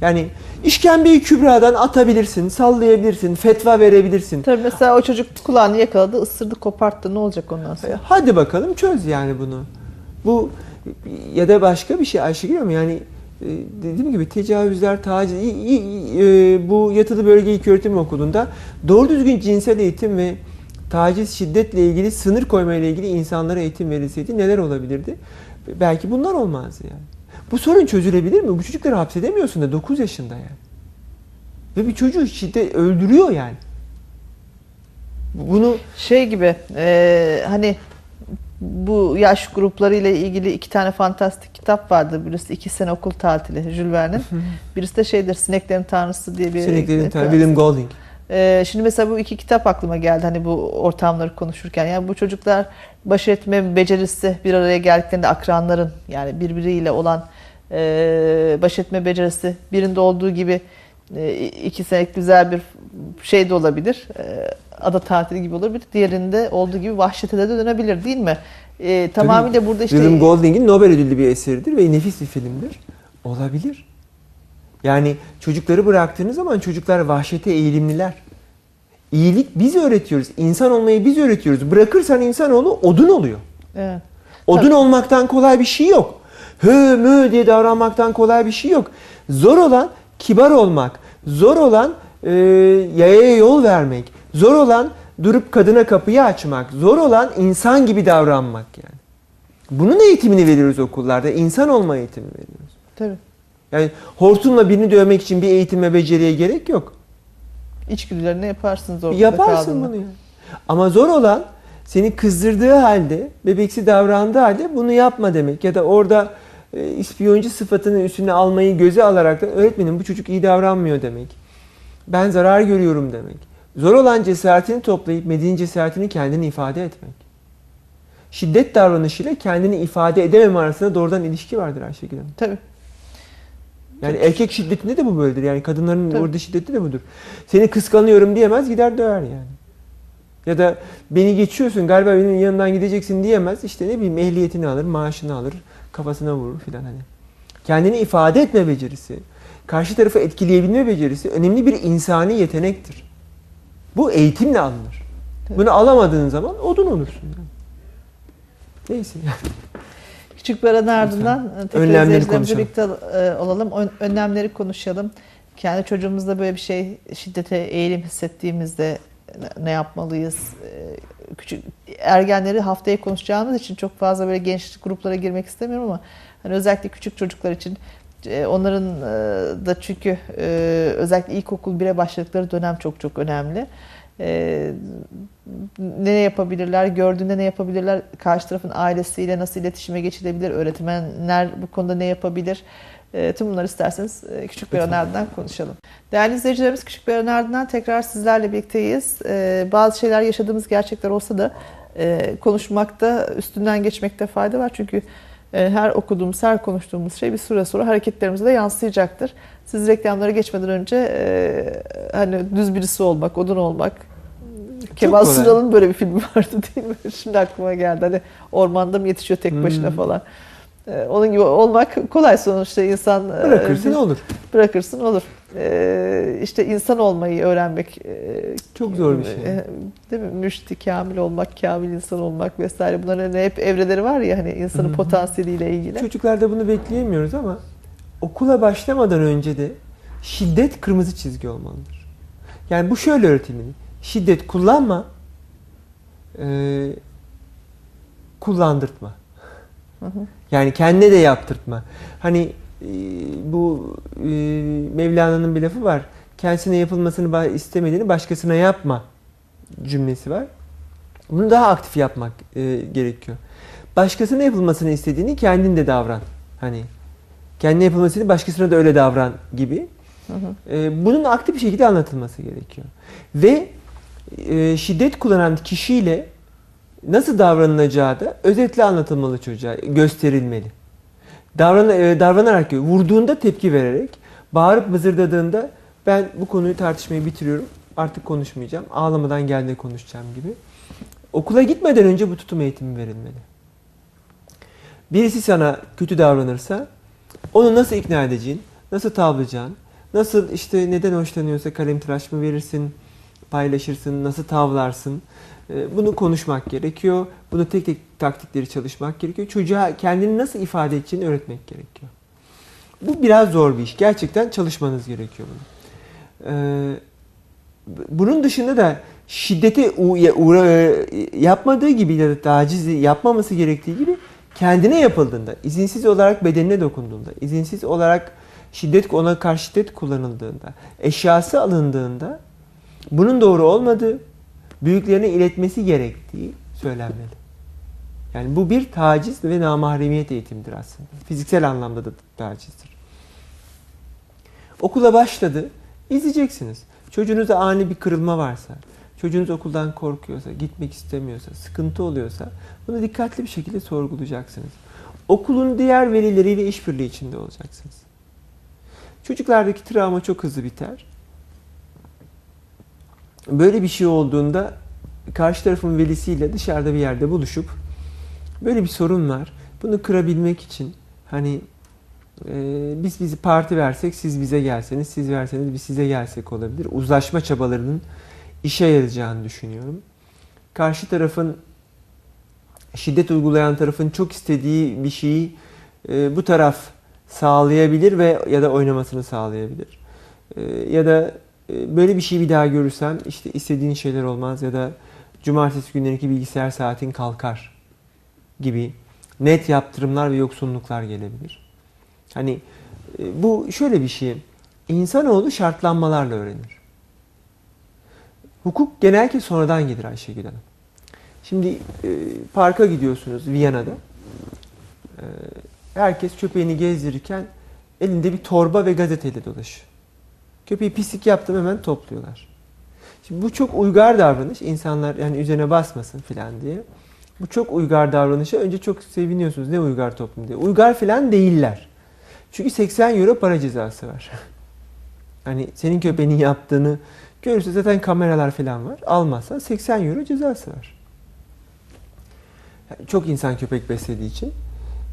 Yani işkembeyi kübradan atabilirsin, sallayabilirsin, fetva verebilirsin. Tabii mesela o çocuk kulağını yakaladı, ısırdı, koparttı. Ne olacak ondan E, sonra? Hadi bakalım çöz yani bunu. Bu ya da başka bir şey Ayşegül Hanım yani e, dediğim gibi tecavüzler, taciz, i- i- e, bu yatılı bölge ilköğretim okulunda doğru düzgün cinsel eğitim ve taciz, şiddetle ilgili sınır koyma ile ilgili insanlara eğitim verilseydi neler olabilirdi? Belki bunlar olmazdı yani. Bu sorun çözülebilir mi? Bu çocukları hapsedemiyorsun da 9 yaşında yani. Ve bir çocuğu şiddet öldürüyor yani. Bunu Şey gibi e, hani bu yaş grupları ile ilgili iki tane fantastik kitap vardı. Birisi iki sene okul tatili Jules Verne'in. Birisi de şeydir Sineklerin Tanrısı diye bir Sineklerin kitap. Tanrı, William Golding. Ee, şimdi mesela bu iki kitap aklıma geldi hani bu ortamları konuşurken. Yani bu çocuklar baş etme becerisi bir araya geldiklerinde akranların yani birbiriyle olan e, baş etme becerisi birinde olduğu gibi e, iki senelik güzel bir şey de olabilir. E, ada tatili gibi olabilir. Diğerinde olduğu gibi vahşete de dönebilir değil mi? E, tamamıyla burada işte William Golding'in Nobel ödüllü bir eseridir ve nefis bir filmdir. Olabilir. Yani çocukları bıraktığınız zaman çocuklar vahşete eğilimliler. İyilik biz öğretiyoruz. İnsan olmayı biz öğretiyoruz. Bırakırsan insanoğlu odun oluyor. Evet. Odun Tabii. olmaktan kolay bir şey yok. Hö mü diye davranmaktan kolay bir şey yok. Zor olan kibar olmak. Zor olan e, yayaya yol vermek. Zor olan durup kadına kapıyı açmak. Zor olan insan gibi davranmak yani. Bunun eğitimini veriyoruz okullarda. İnsan olma eğitimi veriyoruz. Tabii. Yani hortumla birini dövmek için bir eğitime beceriye gerek yok. İçgüdülerini yaparsınız orada Yaparsın kaldığında. bunu ya. Ama zor olan seni kızdırdığı halde, bebeksi davrandığı halde bunu yapma demek. Ya da orada e, ispiyoncu sıfatını üstüne almayı göze alarak da öğretmenim bu çocuk iyi davranmıyor demek. Ben zarar görüyorum demek. Zor olan cesaretini toplayıp medeni cesaretini kendini ifade etmek. Şiddet davranışıyla kendini ifade edememe arasında doğrudan ilişki vardır Ayşegül Hanım. Tabii. Yani erkek şiddetinde de bu böyledir. Yani kadınların Tabii. orada şiddeti de budur. Seni kıskanıyorum diyemez gider döver yani. Ya da beni geçiyorsun galiba benim yanından gideceksin diyemez. İşte ne bileyim ehliyetini alır, maaşını alır, kafasına vurur filan hani. Kendini ifade etme becerisi, karşı tarafı etkileyebilme becerisi önemli bir insani yetenektir. Bu eğitimle alınır. Bunu alamadığın zaman odun olursun. Yani. Neyse yani. (laughs) Küçük bir aranın ardından e, tekrar Önlemleri izleyicilerimizle konuşalım. birlikte e, olalım. Ön- Önlemleri konuşalım. Kendi çocuğumuzda böyle bir şey şiddete eğilim hissettiğimizde ne- ne yapmalıyız? Küçük ergenleri haftaya konuşacağımız için çok fazla böyle genç gruplara girmek istemiyorum ama hani özellikle küçük çocuklar için e, onların e, da çünkü e, özellikle ilkokul 1'e başladıkları dönem çok çok önemli. E, ne yapabilirler, gördüğünde ne yapabilirler, karşı tarafın ailesiyle nasıl iletişime geçilebilir, öğretmenler bu konuda ne yapabilir, E, tüm bunları isterseniz e, küçük bir ardından konuşalım. Değerli izleyicilerimiz küçük bir aranın ardından tekrar sizlerle birlikteyiz. E, bazı şeyler yaşadığımız gerçekler olsa da e, konuşmakta, üstünden geçmekte fayda var. Çünkü e, her okuduğumuz, her konuştuğumuz şey bir süre sonra hareketlerimize de yansıyacaktır. Siz reklamlara geçmeden önce e, hani düz birisi olmak, odun olmak, Kemal. Sunal'ın böyle bir filmi vardı değil mi? (laughs) Şimdi aklıma geldi. Hani ormanda mı yetişiyor tek başına Hmm. falan. Ee, onun gibi olmak kolay sonuçta insan e, Bırakırsın bir- olur. bırakırsın olur. Ee, işte insan olmayı öğrenmek e, Çok zor bir şey. e, değil mi? Müşti, kamil olmak, kamil insan olmak vesaire. Bunların hani hep evreleri var ya hani insanın Hı hı. potansiyeliyle ilgili. Çocuklarda bunu bekleyemiyoruz ama okula başlamadan önce de şiddet kırmızı çizgi olmalıdır. Yani bu şöyle öğretilmeli. Şiddet kullanma, eee, kullandırtma. Hı hı. Yani kendine de yaptırtma. Hani eee, bu eee, Mevlana'nın bir lafı var. Kendisine yapılmasını istemediğini başkasına yapma cümlesi var. Bunu daha aktif yapmak eee, gerekiyor. Başkasına yapılmasını istediğini kendin de davran. Hani kendine yapılmasını başkasına da öyle davran gibi. Hı hı. Bunun aktif bir şekilde anlatılması gerekiyor. Ve e, şiddet kullanan kişiyle nasıl davranılacağı da özetle anlatılmalı çocuğa, gösterilmeli. Davran, e, davranarak, vurduğunda tepki vererek, bağırıp mızırdadığında ben bu konuyu tartışmayı bitiriyorum, artık konuşmayacağım, ağlamadan geldiğinde konuşacağım gibi. Okula gitmeden önce bu tutum eğitimi verilmeli. Birisi sana kötü davranırsa onu nasıl ikna edeceğin, nasıl tavlayacaksın, nasıl işte neden hoşlanıyorsa kalem tıraş mı verirsin, paylaşırsın, nasıl tavlarsın. Ee, Bunu konuşmak gerekiyor. Bunu tek tek taktikleri çalışmak gerekiyor. Çocuğa kendini nasıl ifade edeceğini öğretmek gerekiyor. Bu biraz zor bir iş. Gerçekten çalışmanız gerekiyor bunu. Ee, bunun dışında da şiddete uğra- yapmadığı gibi ya da tacizi yapmaması gerektiği gibi kendine yapıldığında, izinsiz olarak bedenine dokunduğunda, izinsiz olarak şiddet ona karşı şiddet kullanıldığında, eşyası alındığında bunun doğru olmadığı, büyüklerine iletmesi gerektiği söylenmeli. Yani bu bir taciz ve namahremiyet eğitimidir aslında. Fiziksel anlamda da tacizdir. Okula başladı, izleyeceksiniz. Çocuğunuzda ani bir kırılma varsa, çocuğunuz okuldan korkuyorsa, gitmek istemiyorsa, sıkıntı oluyorsa bunu dikkatli bir şekilde sorgulayacaksınız. Okulun diğer velileriyle işbirliği içinde olacaksınız. Çocuklardaki travma çok hızlı biter. Böyle bir şey olduğunda karşı tarafın velisiyle dışarıda bir yerde buluşup böyle bir sorun var. Bunu kırabilmek için hani e, biz bizi parti versek siz bize gelseniz, siz verseniz biz size gelsek olabilir. Uzlaşma çabalarının işe yarayacağını düşünüyorum. Karşı tarafın şiddet uygulayan tarafın çok istediği bir şeyi e, bu taraf sağlayabilir ve ya da oynamasını sağlayabilir. E, ya da böyle bir şeyi bir daha görürsem işte istediğin şeyler olmaz ya da cumartesi günlerindeki bilgisayar saatin kalkar gibi net yaptırımlar ve yoksunluklar gelebilir. Hani e, bu şöyle bir şey. İnsanoğlu şartlanmalarla öğrenir. Hukuk genellikle sonradan gelir Ayşegül Hanım. Şimdi e, parka gidiyorsunuz Viyana'da. E, herkes köpeğini gezdirirken elinde bir torba ve gazeteyle dolaşıyor. Köpeği pislik yaptım hemen topluyorlar. Şimdi bu çok uygar davranış. İnsanlar yani üzerine basmasın filan diye. Bu çok uygar davranışa önce çok seviniyorsunuz. Ne uygar toplum diye. Uygar filan değiller. Çünkü 80 euro para cezası var. (laughs) Hani senin köpeğinin yaptığını görürse zaten kameralar falan var. Almazsan 80 euro cezası var. Yani çok insan köpek beslediği için.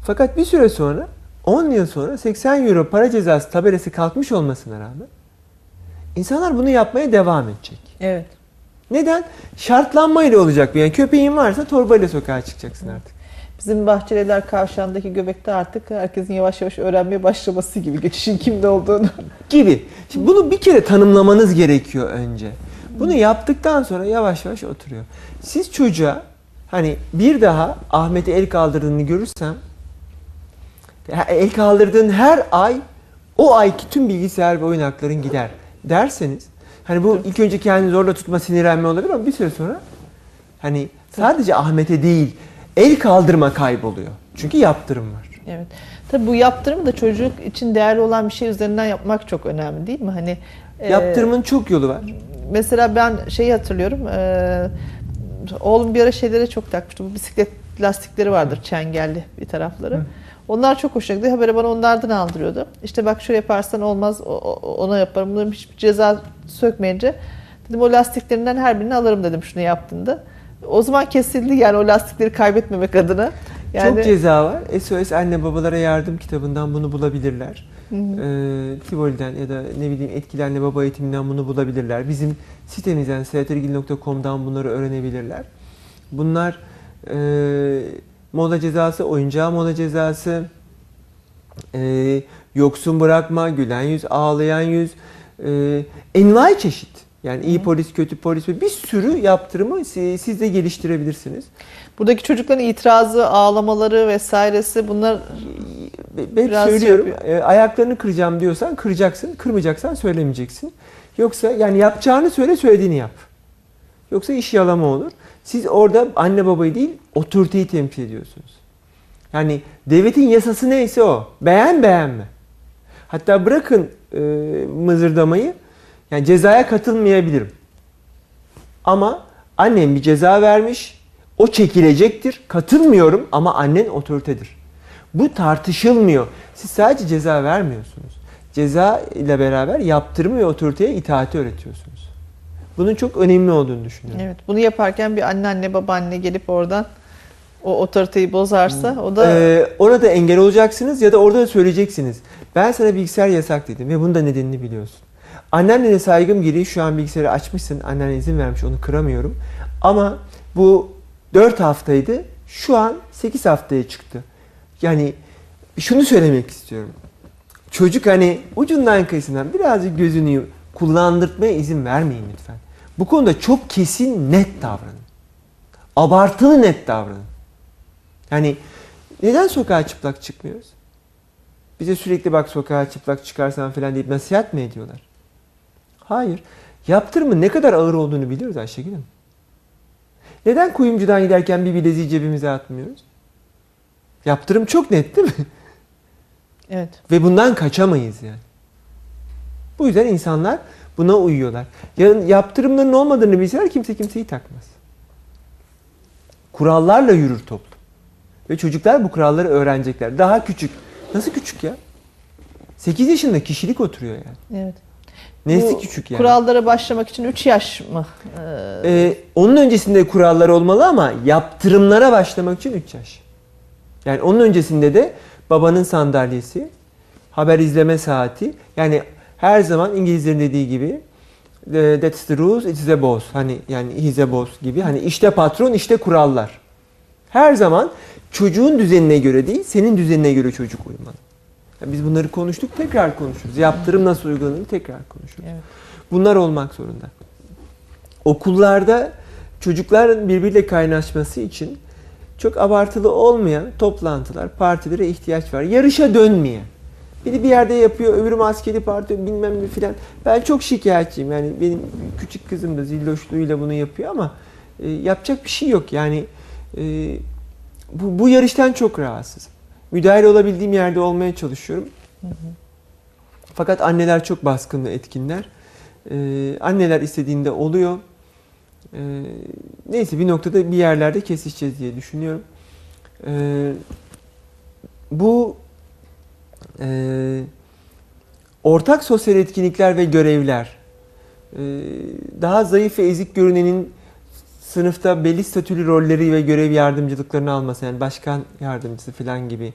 Fakat bir süre sonra 10 yıl sonra 80 euro para cezası tabelası kalkmış olmasına rağmen insanlar bunu yapmaya devam edecek. Evet. Neden? Şartlanmayla olacak bu. Yani köpeğin varsa torbayla sokağa çıkacaksın artık. Bizim Bahçeliler Kavşağı'ndaki göbekte artık herkesin yavaş yavaş öğrenmeye başlaması gibi geçişin kimde olduğunu. (laughs) Gibi. Şimdi bunu bir kere tanımlamanız gerekiyor önce. Bunu yaptıktan sonra yavaş yavaş oturuyor. Siz çocuğa hani bir daha Ahmet'e el kaldırdığını görürsem el kaldırdığın her ay o ayki tüm bilgisayar ve oyun hakların gider derseniz hani bu ilk önce kendini zorla tutma sinirlenme olabilir ama bir süre sonra hani sadece Ahmet'e değil el kaldırma kayboluyor. Çünkü yaptırım var. Evet. Tabii bu yaptırım da çocuk için değerli olan bir şey üzerinden yapmak çok önemli değil mi? Hani e, Yaptırımın çok yolu var. Mesela ben şeyi hatırlıyorum. E, oğlum bir ara şeylere çok takmıştı. Bu bisiklet lastikleri vardır çengelli bir tarafları. Hı. Onlar çok hoşuna gidiyor. Haberi bana onlardan aldırıyordu. İşte bak şöyle yaparsan olmaz ona yaparım. Bunların hiçbir ceza sökmeyince dedim o lastiklerinden her birini alırım dedim şunu yaptığında. O zaman kesildi yani o lastikleri kaybetmemek adına. Yani, Çok ceza var. SOS Anne Babalara Yardım kitabından bunu bulabilirler. Ee, Tivoli'den ya da ne bileyim etkili anne baba eğitiminden bunu bulabilirler. Bizim sitemizden seyahatirgil.com'dan bunları öğrenebilirler. Bunlar e, mola cezası, oyuncağı mola cezası, e, yoksun bırakma, gülen yüz, ağlayan yüz, e, envai çeşit. Yani iyi polis, kötü polis ve bir sürü yaptırımı si- siz de geliştirebilirsiniz. Buradaki çocukların itirazı, ağlamaları vesairesi bunlar Be- hep Biraz söylüyorum. e, ayaklarını kıracağım diyorsan kıracaksın. Kırmayacaksan söylemeyeceksin. Yoksa yani yapacağını söyle söylediğini yap. Yoksa iş yalama olur. Siz orada anne babayı değil otoriteyi temsil ediyorsunuz. Yani devletin yasası neyse o. Beğen beğenme. Hatta bırakın e, mızırdamayı. Yani cezaya katılmayabilirim. Ama annem bir ceza vermiş. O çekilecektir. Katılmıyorum ama annen otoritedir. Bu tartışılmıyor. Siz sadece ceza vermiyorsunuz. Ceza ile beraber yaptırımı ve otoriteye itaati öğretiyorsunuz. Bunun çok önemli olduğunu düşünüyorum. evet bunu yaparken bir anneanne babaanne gelip oradan o otoriteyi bozarsa o da Ee, ona da engel olacaksınız ya da orada da söyleyeceksiniz. Ben sana bilgisayar yasak dedim ve bunun da nedenini biliyorsun. Annenlere saygım gereği şu an bilgisayarı açmışsın. Annen izin vermiş onu kıramıyorum. Ama bu 4 haftaydı. Şu an 8 haftaya çıktı. Yani şunu söylemek istiyorum. Çocuk hani ucundan kıyısından birazcık gözünü kullandırtmaya izin vermeyin lütfen. Bu konuda çok kesin net davranın. Abartılı net davranın. Yani neden sokağa çıplak çıkmıyoruz? Bize sürekli bak sokağa çıplak çıkarsan falan deyip nasihat mi ediyorlar? Hayır. Yaptırımın ne kadar ağır olduğunu biliyoruz Ayşegül Hanım. Neden kuyumcudan giderken bir bileziği cebimize atmıyoruz? Yaptırım çok net değil mi? evet. Ve bundan kaçamayız yani. Bu yüzden insanlar buna uyuyorlar. Yarın yaptırımların olmadığını bilseler kimse kimseyi takmaz. Kurallarla yürür toplum. Ve çocuklar bu kuralları öğrenecekler. Daha küçük. Nasıl küçük ya? 8 yaşında kişilik oturuyor yani. Evet. Nesi Bu küçük yani? Kurallara başlamak için 3 yaş mı? Ee, Ee, onun öncesinde kurallar olmalı ama yaptırımlara başlamak için 3 yaş. Yani onun öncesinde de babanın sandalyesi, haber izleme saati. Yani her zaman İngilizlerin dediği gibi e, that's the rules, it's the boss. Hani yani he's a boss gibi. Hani işte patron, işte kurallar. Her zaman çocuğun düzenine göre değil, senin düzenine göre çocuk uyumalı. Yani biz bunları konuştuk, tekrar konuşuruz. Yaptırım nasıl uygulanır tekrar konuşuruz. evet. Bunlar olmak zorunda. Okullarda çocukların birbiriyle kaynaşması için çok abartılı olmayan toplantılar, partilere ihtiyaç var. Yarışa dönmeyen. Biri bir yerde yapıyor, öbürü maskeli parti bilmem ne filan. Ben çok şikayetçiyim. Yani benim küçük kızım da zilloşluğuyla bunu yapıyor ama e, yapacak bir şey yok. Yani e, bu, bu yarıştan çok rahatsızım. Müdahale olabildiğim yerde olmaya çalışıyorum. Fakat anneler çok baskın ve etkinler. Ee, anneler istediğinde oluyor. Ee, neyse bir noktada bir yerlerde kesişeceğiz diye düşünüyorum. Ee, bu e, ortak sosyal etkinlikler ve görevler e, daha zayıf ve ezik görünenin sınıfta belli statülü rolleri ve görev yardımcılıklarını alması yani başkan yardımcısı falan gibi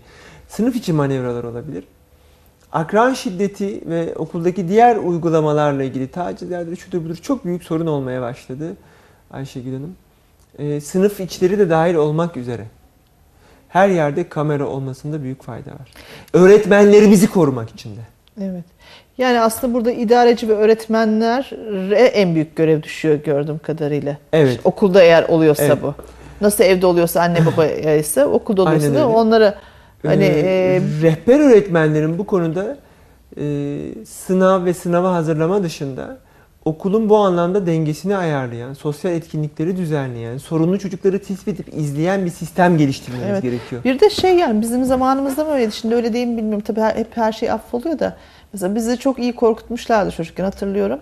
sınıf içi manevralar olabilir. Akran şiddeti ve okuldaki diğer uygulamalarla ilgili tacizlerde şudur budur çok büyük sorun olmaya başladı Ayşegül Hanım. Ee, sınıf içleri de dahil olmak üzere. Her yerde kamera olmasında büyük fayda var. Öğretmenlerimizi korumak için de. Evet. Yani aslında burada idareci ve öğretmenlere en büyük görev düşüyor gördüğüm kadarıyla. Evet. İşte okulda eğer oluyorsa Evet. bu. Nasıl evde oluyorsa anne (laughs) baba ise okulda oluyorsa da onlara hani Ee, e, rehber öğretmenlerin bu konuda e, sınav ve sınava hazırlama dışında okulun bu anlamda dengesini ayarlayan, sosyal etkinlikleri düzenleyen, sorunlu çocukları tespit edip izleyen bir sistem geliştirmemiz Evet. gerekiyor. Bir de şey yani bizim zamanımızda mı öyleydi? Şimdi öyle değil mi bilmiyorum. Tabii her- hep her şey affoluyor da. Mesela bizi çok iyi korkutmuşlardı çocukken hatırlıyorum.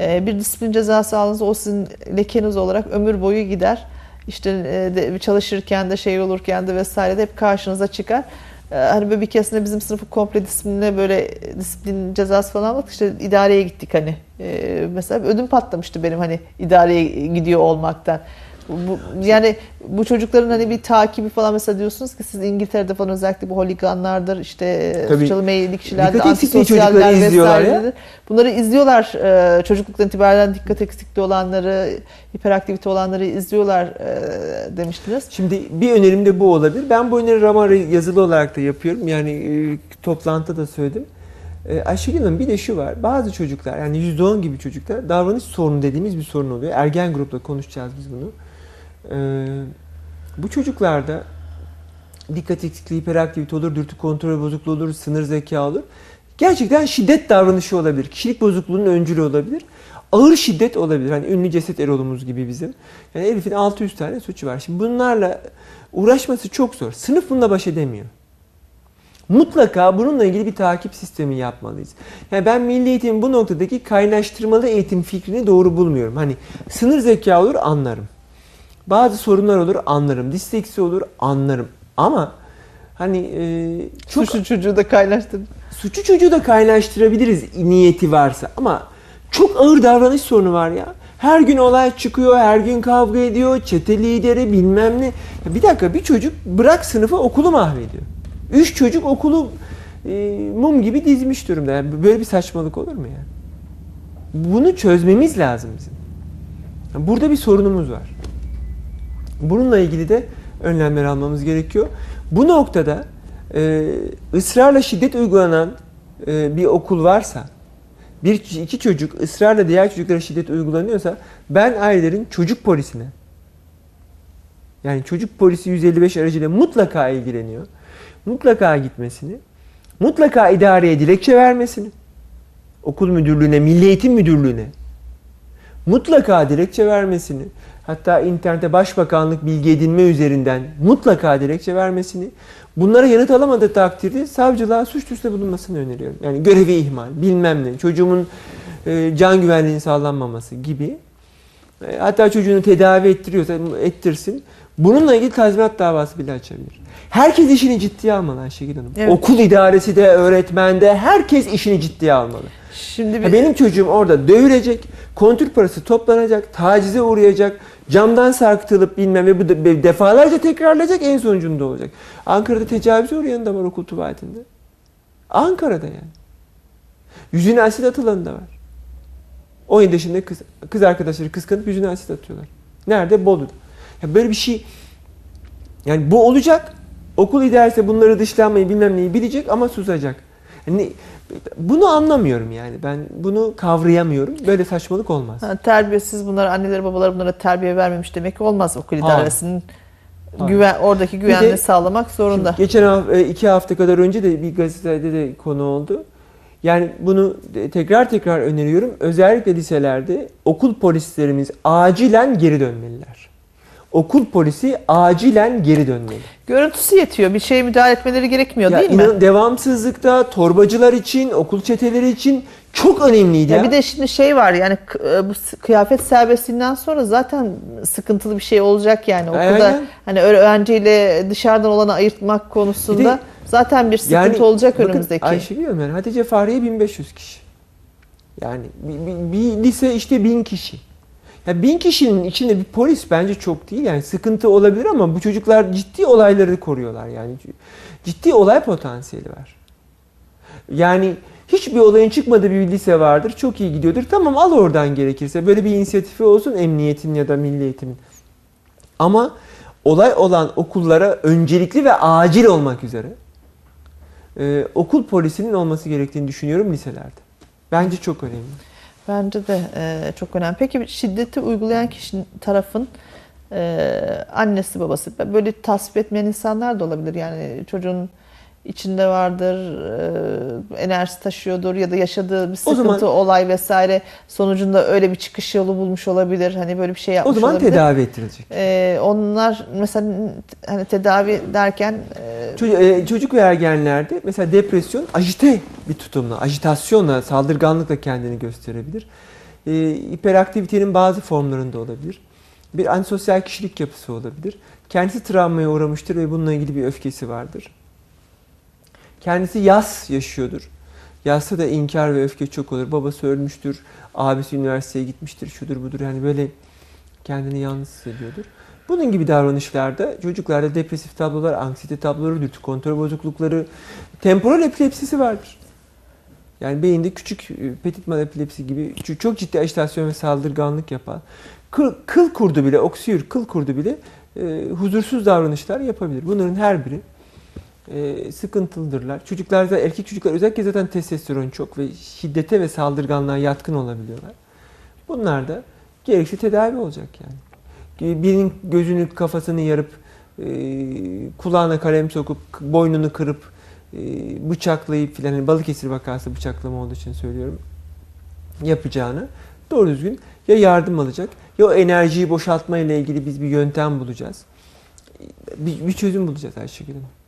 Ee, bir disiplin cezası aldığınızda o sizin lekeniz olarak ömür boyu gider. İşte e, de, çalışırken de şey olurken de vesaire de hep karşınıza çıkar. Ee, Hani böyle bir keresinde bizim sınıfı komple disiplinle böyle disiplin cezası falan aldık. İşte idareye gittik hani. Ee, mesela ödüm patlamıştı benim hani idareye gidiyor olmaktan. Bu, yani bu çocukların hani bir takibi falan mesela diyorsunuz ki siz İngiltere'de falan özellikle bu holiganlardır işte suçlu meyilli kişilerdir, antisosyaller vesairedir. Bunları izliyorlar e, çocukluktan itibaren dikkat eksikliği olanları, hiperaktivite olanları izliyorlar e, demiştiniz. Şimdi bir önerim de bu olabilir. Ben bu öneri Ramara yazılı olarak da yapıyorum. Yani e, toplantıda da söyledim. E, Ayşegül Hanım bir de şu var. Bazı çocuklar yani %10 gibi çocuklar davranış sorunu dediğimiz bir sorun oluyor. Ergen grupla konuşacağız biz bunu. E, bu çocuklarda dikkat eksikliği, hiperaktivite olur, dürtü kontrol bozukluğu olur, sınır zeka olur. Gerçekten şiddet davranışı olabilir. Kişilik bozukluğunun öncülü olabilir. Ağır şiddet olabilir. Hani ünlü ceset erolumuz gibi bizim. Yani Elif'in 600 tane suçu var. Şimdi bunlarla uğraşması çok zor. Sınıf bununla baş edemiyor. Mutlaka bununla ilgili bir takip sistemi yapmalıyız. Yani ben milli eğitimin bu noktadaki kaynaştırmalı eğitim fikrini doğru bulmuyorum. Hani sınır zeka olur anlarım. Bazı sorunlar olur anlarım. Disleksi olur anlarım. Ama hani e, çok Suçlu çocuğu da kaynaştırın. suçu çocuğu da kaynaştırabiliriz niyeti varsa. Ama çok ağır davranış sorunu var ya. Her gün olay çıkıyor, her gün kavga ediyor, çete lideri bilmem ne. Ya bir dakika bir çocuk bırak sınıfı okulu mahvediyor. Üç çocuk okulu e, mum gibi dizmiş durumda. Yani böyle bir saçmalık olur mu ya? Bunu çözmemiz lazım bizim. Burada bir sorunumuz var. Bununla ilgili de önlemler almamız gerekiyor. Bu noktada e, ısrarla şiddet uygulanan e, bir okul varsa, bir iki çocuk ısrarla diğer çocuklara şiddet uygulanıyorsa, ben ailelerin çocuk polisine, yani çocuk polisi 155 aracıyla mutlaka ilgileniyor, mutlaka gitmesini, mutlaka idareye dilekçe vermesini, okul müdürlüğüne, milli eğitim müdürlüğüne, mutlaka dilekçe vermesini, hatta internette başbakanlık bilgi edinme üzerinden mutlaka dilekçe vermesini, bunlara yanıt alamadığı takdirde savcılığa suç duyurusunda bulunmasını öneriyorum. Yani görevi ihmal, bilmem ne, çocuğumun e, can güvenliğinin sağlanmaması gibi. E, hatta çocuğunu tedavi ettiriyorsa ettirsin. Bununla ilgili tazminat davası bile açabilir. Herkes işini ciddiye almalı Ayşegül Hanım. Evet. Okul idaresi de, öğretmen de herkes işini ciddiye almalı. Şimdi bir, benim çocuğum orada dövülecek, kontür parası toplanacak, tacize uğrayacak, camdan sarkıtılıp bilmem ve bu de- defalarca tekrarlayacak en sonucunda olacak. Ankara'da tecavüze uğrayan da var okul tuvaletinde. Ankara'da yani. Yüzüne asit atılan da var. 17 yaşında kız, kız arkadaşları kıskanıp yüzüne asit atıyorlar. Nerede? Bolu'da. Ya böyle bir şey yani bu olacak. Okul idaresi bunları dışlanmayı bilmem neyi bilecek ama susacak. Yani bunu anlamıyorum yani. Ben bunu kavrayamıyorum. Böyle saçmalık olmaz. ha, terbiyesiz bunlara anneleri babaları bunlara terbiye vermemiş demek ki olmaz okul idaresinin Hayır. güven oradaki de- güvenliği sağlamak zorunda. Geçen hafta, iki hafta kadar önce de bir gazetede de konu oldu. Yani bunu de- tekrar tekrar öneriyorum. Özellikle liselerde okul polislerimiz acilen geri dönmeliler. Okul polisi acilen geri dönmeli. Görüntüsü yetiyor. Bir şeye müdahale etmeleri gerekmiyor Ya değil mi? inan- devamsızlıkta torbacılar için, okul çeteleri için çok önemliydi. Ya Ya bir de şimdi şey var yani e, bu kıyafet serbestliğinden sonra zaten sıkıntılı bir şey olacak yani okulda Aynen. hani öğrenciyle dışarıdan olanı ayırtmak konusunda Bir de- zaten bir sıkıntı olacak bakın, önümüzdeki. Ayşe biliyorum yani Hatice Fahriye 1500 kişi. Yani bir, bir- bir lise işte 1000 kişi. Ya bin kişinin içinde bir polis bence çok değil. Yani sıkıntı olabilir ama bu çocuklar ciddi olayları koruyorlar. Yani ciddi olay potansiyeli var. Yani hiçbir olayın çıkmadığı bir lise vardır. Çok iyi gidiyordur. Tamam al oradan gerekirse. Böyle bir inisiyatifi olsun emniyetin ya da milli eğitimin. Ama olay olan okullara öncelikli ve acil olmak üzere e, okul polisinin olması gerektiğini düşünüyorum liselerde. Bence çok önemli. Bence de e, çok önemli. Peki şiddeti uygulayan kişinin tarafın e, annesi babası böyle tasvip etmeyen insanlar da olabilir. Yani çocuğun içinde vardır, e, enerjisi taşıyordur ya da yaşadığı bir sıkıntı, zaman- olay vesaire sonucunda öyle bir çıkış yolu bulmuş olabilir. Hani böyle bir şey O yapmış zaman olabilir. tedavi ettirilecek. E, onlar mesela hani tedavi derken e, Çocuk, e, çocuk ve ergenlerde mesela depresyon ajite bir tutumla, ajitasyonla, saldırganlıkla kendini gösterebilir. E, hiperaktivitenin bazı formlarında olabilir. Bir antisosyal kişilik yapısı olabilir. Kendisi travmaya uğramıştır ve bununla ilgili bir öfkesi vardır. Kendisi yas yaşıyordur. Yasta da inkar ve öfke çok olur. Babası ölmüştür, abisi üniversiteye gitmiştir, şudur budur. Yani böyle kendini yalnız hissediyordur. Bunun gibi davranışlarda çocuklarda depresif tablolar, anksiyete tabloları, dürtü kontrol bozuklukları, temporal epilepsisi vardır. Yani beyinde küçük e, petit mal epilepsi gibi çok- ciddi ajitasyon ve saldırganlık yapan, kıl, kıl kurdu bile, oksiyür kıl kurdu bile e, huzursuz davranışlar yapabilir. Bunların her biri e, sıkıntılıdırlar. Çocuklarda, erkek çocuklar özellikle zaten testosteron çok ve şiddete ve saldırganlığa yatkın olabiliyorlar. Bunlar da gerekli tedavi olacak yani. Birinin gözünü kafasını yarıp e, kulağına kalem sokup boynunu kırıp e, bıçaklayıp filan hani Balıkesir vakası bıçaklama olduğu için söylüyorum yapacağını doğru düzgün ya yardım alacak ya o enerjiyi boşaltma ile ilgili biz bir yöntem bulacağız. Bir, bir çözüm bulacağız Ayşegül Hanım.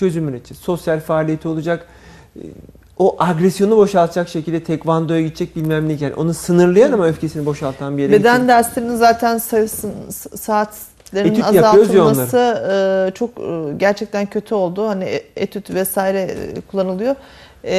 Çözüm üreteceğiz. Sosyal faaliyeti olacak. E, O agresyonu boşaltacak şekilde tekvandoya gidecek bilmem ne. Yani onu sınırlayan ama öfkesini boşaltan bir yere Beden gidecek. derslerinin zaten sayısının s- saatlerinin Etüt azaltılması e, çok e, gerçekten kötü oldu. Hani e- etüt vesaire e, kullanılıyor. E,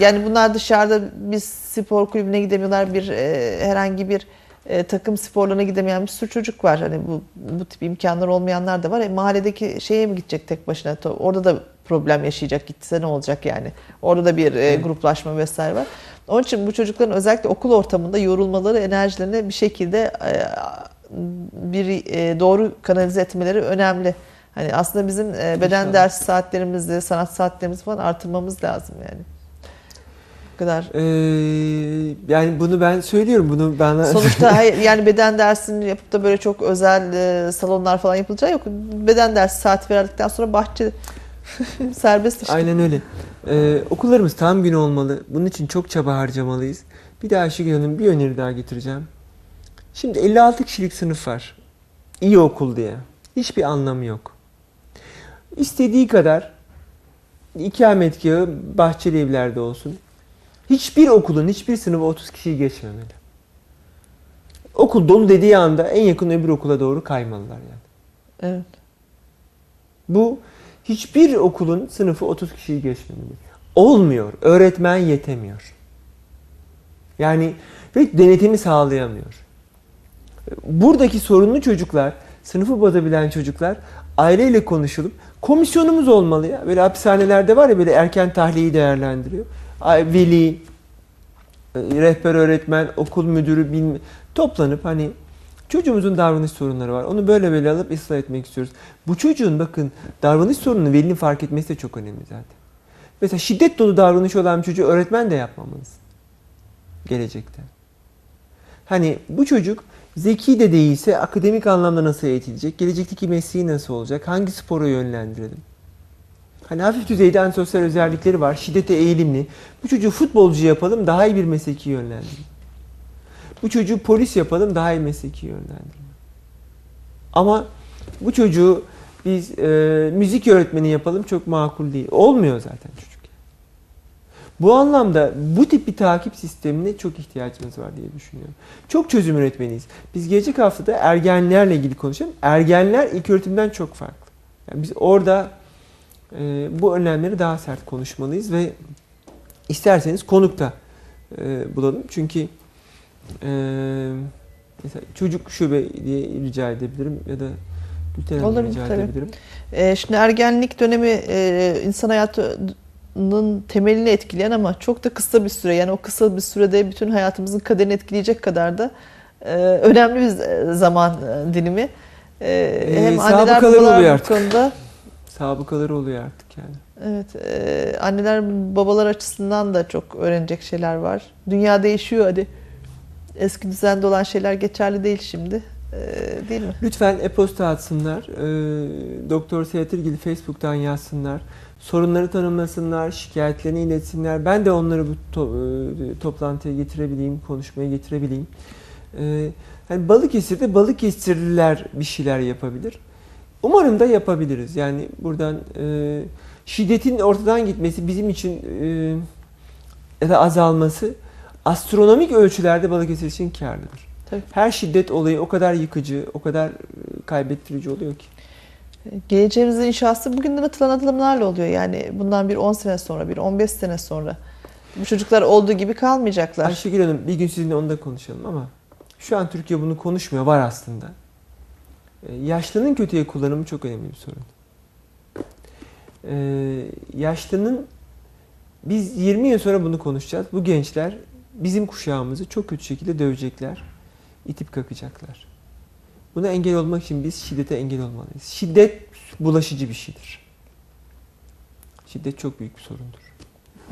yani bunlar dışarıda bir spor kulübüne gidemiyorlar. Bir e, herhangi bir e, takım sporlarına gidemeyen bir sürü çocuk var. Hani bu bu tip imkanlar olmayanlar da var. E, mahalledeki şeye mi gidecek tek başına? Orada da problem yaşayacak. Gitse ne olacak yani? Orada da bir e, gruplaşma vesaire var. Onun için bu çocukların özellikle okul ortamında yorulmaları, enerjilerini bir şekilde e, bir e, doğru kanalize etmeleri önemli. Hani aslında bizim e, beden İnşallah. ders saatlerimizi, sanat saatlerimizi falan artırmamız lazım yani. Kadar. Ee, yani bunu ben söylüyorum. Bunu bana Sonuçta (laughs) hayır, yani beden dersini yapıp da böyle çok özel e, salonlar falan yapılacağı yok. Beden dersi saati verdikten sonra bahçe (laughs) serbest işte. Aynen öyle. Ee, okullarımız tam gün olmalı. Bunun için çok çaba harcamalıyız. Bir daha Ayşegül Hanım bir öneri daha getireceğim. Şimdi 56 kişilik sınıf var. İyi okul diye. Hiçbir anlamı yok. İstediği kadar ikametgahı bahçeli evlerde olsun. Hiçbir okulun hiçbir sınıfı 30 kişiyi geçmemeli. Okul dolu dediği anda en yakın öbür okula doğru kaymalılar yani. Evet. Bu hiçbir okulun sınıfı 30 kişiyi geçmemeli. Olmuyor. Öğretmen yetemiyor. Yani ve denetimi sağlayamıyor. Buradaki sorunlu çocuklar, sınıfı bozabilen çocuklar aileyle konuşulup komisyonumuz olmalı ya. Böyle hapishanelerde var ya böyle erken tahliyeyi değerlendiriyor. Veli, e, rehber öğretmen, okul müdürü bilme, toplanıp hani çocuğumuzun davranış sorunları var. Onu böyle böyle alıp ıslah etmek istiyoruz. Bu çocuğun bakın davranış sorununu velinin fark etmesi de çok önemli zaten. Mesela şiddet dolu davranış olan bir çocuğu öğretmen de yapmamalısın. Gelecekte. Hani bu çocuk zeki de değilse akademik anlamda nasıl eğitilecek? Gelecekteki mesleği nasıl olacak? Hangi spora yönlendirelim? Hani hafif düzeyde antisosyal özellikleri var. Şiddete eğilimli. Bu çocuğu futbolcu yapalım daha iyi bir mesleki yönlendirelim. Bu çocuğu polis yapalım daha iyi mesleki yönlendirelim. Ama bu çocuğu biz e, müzik öğretmeni yapalım çok makul değil. Olmuyor zaten çocuk. Bu anlamda bu tip bir takip sistemine çok ihtiyacımız var diye düşünüyorum. Çok çözüm üretmeliyiz. Biz gelecek haftada ergenlerle ilgili konuşalım. Ergenler ilk öğretimden çok farklı. Yani biz orada e, bu önlemleri daha sert konuşmalıyız ve isterseniz konukta e, bulalım. Çünkü e, Mesela çocuk şube diye rica edebilirim ya da Gülten Hanım Olur, rica tabii. edebilirim. Ee, şimdi ergenlik dönemi e, insan hayatının temelini etkileyen ama çok da kısa bir süre. Yani o kısa bir sürede bütün hayatımızın kaderini etkileyecek kadar da e, önemli bir zaman e, dilimi. E, hem anneler babalar bu konuda Sabıkaları oluyor artık yani. Evet, e, anneler babalar açısından da çok öğrenecek şeyler var. Dünya değişiyor hadi. Eski düzende olan şeyler geçerli değil şimdi. E, değil mi? Lütfen e-posta atsınlar. Ee, Doktor Seyretirgili Facebook'tan yazsınlar. Sorunları tanımlasınlar, şikayetlerini iletsinler. Ben de onları bu to- e, toplantıya getirebileyim, konuşmaya getirebileyim. Ee, hani Balıkesir'de Balıkesirliler bir şeyler yapabilir. Umarım da yapabiliriz. Yani buradan e, şiddetin ortadan gitmesi bizim için e, ya da azalması astronomik ölçülerde Balıkesir için kârlıdır. Tabii. Her şiddet olayı o kadar yıkıcı, o kadar e, kaybettirici oluyor ki. Geleceğimizin inşası bugünden atılan adımlarla oluyor. Yani bundan bir 10 sene sonra, bir 15 sene sonra. Bu çocuklar olduğu gibi kalmayacaklar. Ayşegül Hanım bir gün sizinle onu da konuşalım ama şu an Türkiye bunu konuşmuyor, var aslında. E, Yaşlının kötüye kullanımı çok önemli bir sorun. E, yaşlının biz 20 yıl sonra bunu konuşacağız. Bu gençler bizim kuşağımızı çok kötü şekilde dövecekler, itip kakacaklar. Buna engel olmak için biz şiddete engel olmalıyız. Şiddet bulaşıcı bir şeydir. Şiddet çok büyük bir sorundur.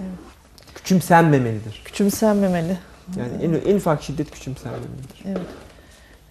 Evet. Küçümsenmemelidir. Küçümsenmemeli. Yani en, en ufak şiddet küçümsenmemelidir. Evet.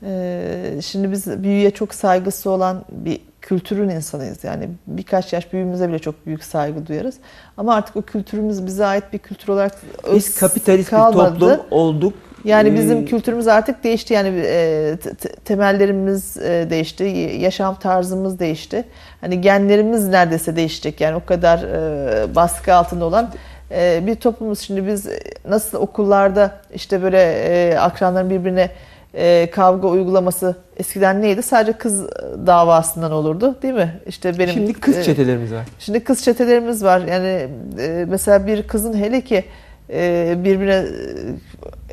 Ee, şimdi biz büyüye çok saygısı olan bir kültürün insanıyız. Yani birkaç yaş büyüğümüze bile çok büyük saygı duyarız. Ama artık o kültürümüz bize ait bir kültür olarak öz Biz kapitalist kalmadı. bir toplum olduk. Yani bizim Ee, kültürümüz artık değişti. Yani e, te- te- temellerimiz e, değişti, yaşam tarzımız değişti. Hani genlerimiz neredeyse değişecek. Yani o kadar e, baskı altında olan e, bir toplumuz. Şimdi biz nasıl okullarda işte böyle e, akranların birbirine e, kavga uygulaması eskiden neydi? Sadece kız davasından olurdu, değil mi? İşte benim Şimdi kız e, çetelerimiz var. Şimdi kız çetelerimiz var. Yani e, mesela bir kızın hele ki e, birbirine e,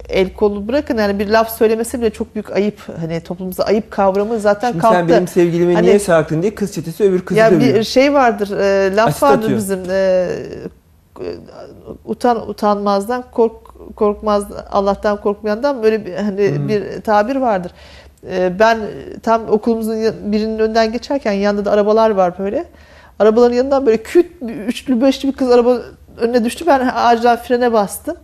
el kolu bırakın yani bir laf söylemesi bile çok büyük ayıp. Hani toplumumuzda ayıp kavramı zaten Şimdi kalktı. sen benim sevgilime Hani- niye sarktın diye kız çetesi öbür kızı ya dövüyor. bir şey vardır, e, laf Asit vardır atıyor. bizim e, utan utanmazdan kork korkmaz Allah'tan korkmayandan böyle bir hani Hmm. bir tabir vardır. E, ben tam okulumuzun birinin önünden geçerken yanında da arabalar var böyle. Arabaların yanından böyle küt üçlü beşli bir kız araba önüne düştü. Ben ağaçtan frene bastım.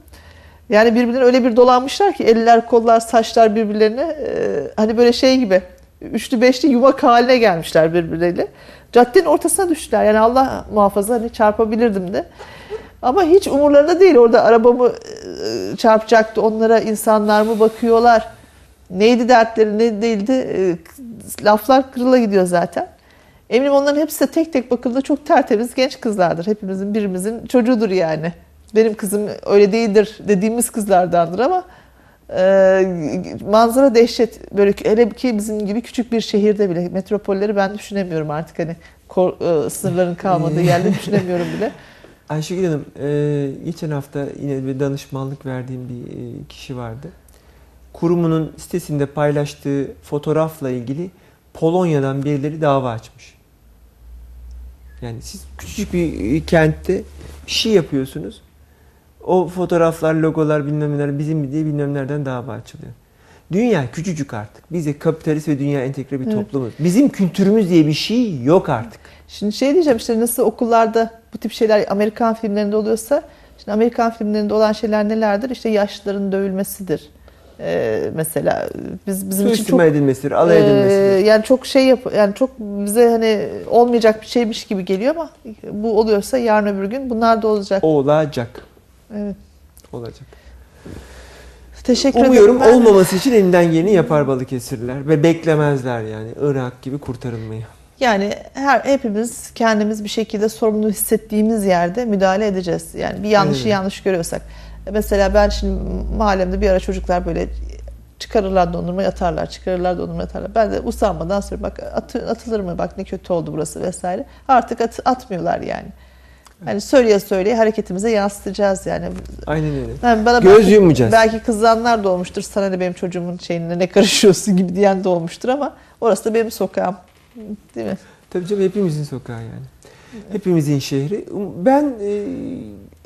Yani birbirlerine öyle bir dolanmışlar ki eller, kollar, saçlar birbirlerine e, hani böyle şey gibi üçlü beşli yumak haline gelmişler birbirleriyle. Caddenin ortasına düştüler. Yani Allah muhafaza hani çarpabilirdim de. Ama hiç umurlarında değil. Orada arabamı e, çarpacaktı. Onlara insanlar mı bakıyorlar? Neydi dertleri ne değildi? E, laflar kırıla gidiyor zaten. Eminim onların hepsi de tek tek bakıldığında çok tertemiz genç kızlardır. Hepimizin birimizin çocuğudur yani. Benim kızım öyle değildir dediğimiz kızlardandır ama e, manzara dehşet. Böyle hele ki bizim gibi küçük bir şehirde bile metropolleri ben düşünemiyorum artık hani kor- e, sınırların kalmadığı yerde düşünemiyorum bile. (laughs) Ayşegül Hanım, e, geçen hafta yine bir danışmanlık verdiğim bir e, kişi vardı. Kurumunun sitesinde paylaştığı fotoğrafla ilgili Polonya'dan birileri dava açmış. Yani siz küçücük bir e, kentte bir şey yapıyorsunuz. O fotoğraflar, logolar bilmem neler bizim diye bilmem nereden dava açılıyor. Dünya küçücük artık. Biz de kapitalist ve dünya entegre bir Evet. toplumuz. Bizim kültürümüz diye bir şey yok artık. Şimdi şey diyeceğim işte nasıl okullarda bu tip şeyler Amerikan filmlerinde oluyorsa şimdi Amerikan filmlerinde olan şeyler nelerdir? İşte yaşlıların dövülmesidir. Ee, mesela biz bizim için çok edilmesidir, alay Ee, edilmesidir. yani çok şey yap yani çok bize hani olmayacak bir şeymiş gibi geliyor ama bu oluyorsa yarın öbür gün bunlar da olacak. Olacak. Evet. Olacak. Teşekkür Umuyorum ederim. Olmaması için elinden geleni yapar Balıkesirliler ve beklemezler yani Irak gibi kurtarılmayı. Yani her hepimiz kendimiz bir şekilde sorumlu hissettiğimiz yerde müdahale edeceğiz. Yani bir yanlışı Aynen. yanlış görüyorsak. Mesela ben şimdi mahallemde bir ara çocuklar böyle çıkarırlar dondurma atarlar, çıkarırlar dondurma atarlar. Ben de usanmadan sonra bak atı, atılır mı bak ne kötü oldu burası vesaire. Artık at, atmıyorlar yani. Hani söyleye söyleye hareketimize yansıtacağız yani. Aynen öyle. Yani bana Göz belki, yummayacağız. belki kızanlar da olmuştur. Sana ne benim çocuğumun şeyine ne karışıyorsun (laughs) gibi diyen de olmuştur ama orası da benim sokağım. Değil mi? Tabii canım hepimizin sokağı yani. Hepimizin şehri. Ben e,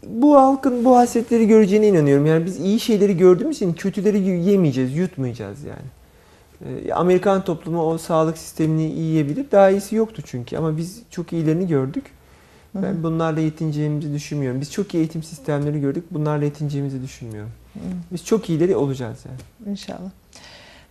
bu halkın bu hasretleri göreceğine inanıyorum. Yani biz iyi şeyleri gördüğümüz için kötüleri yemeyeceğiz, yutmayacağız yani. E, Amerikan toplumu o sağlık sistemini iyi yiyebilir. Daha iyisi yoktu çünkü ama biz çok iyilerini gördük. Ben bunlarla yetineceğimizi düşünmüyorum. Biz çok iyi eğitim sistemleri gördük. Bunlarla yetineceğimizi düşünmüyorum. Biz çok iyileri olacağız yani. İnşallah.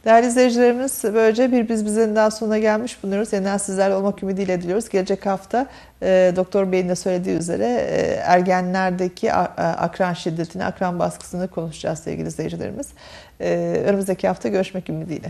Değerli izleyicilerimiz böylece bir biz bizenin daha sonuna gelmiş bulunuyoruz. Yeniden sizlerle olmak ümidiyle diliyoruz. Gelecek hafta e, Doktor Bey'in de söylediği üzere e, ergenlerdeki a- a- akran şiddetini, akran baskısını konuşacağız sevgili izleyicilerimiz. E, önümüzdeki hafta görüşmek ümidiyle.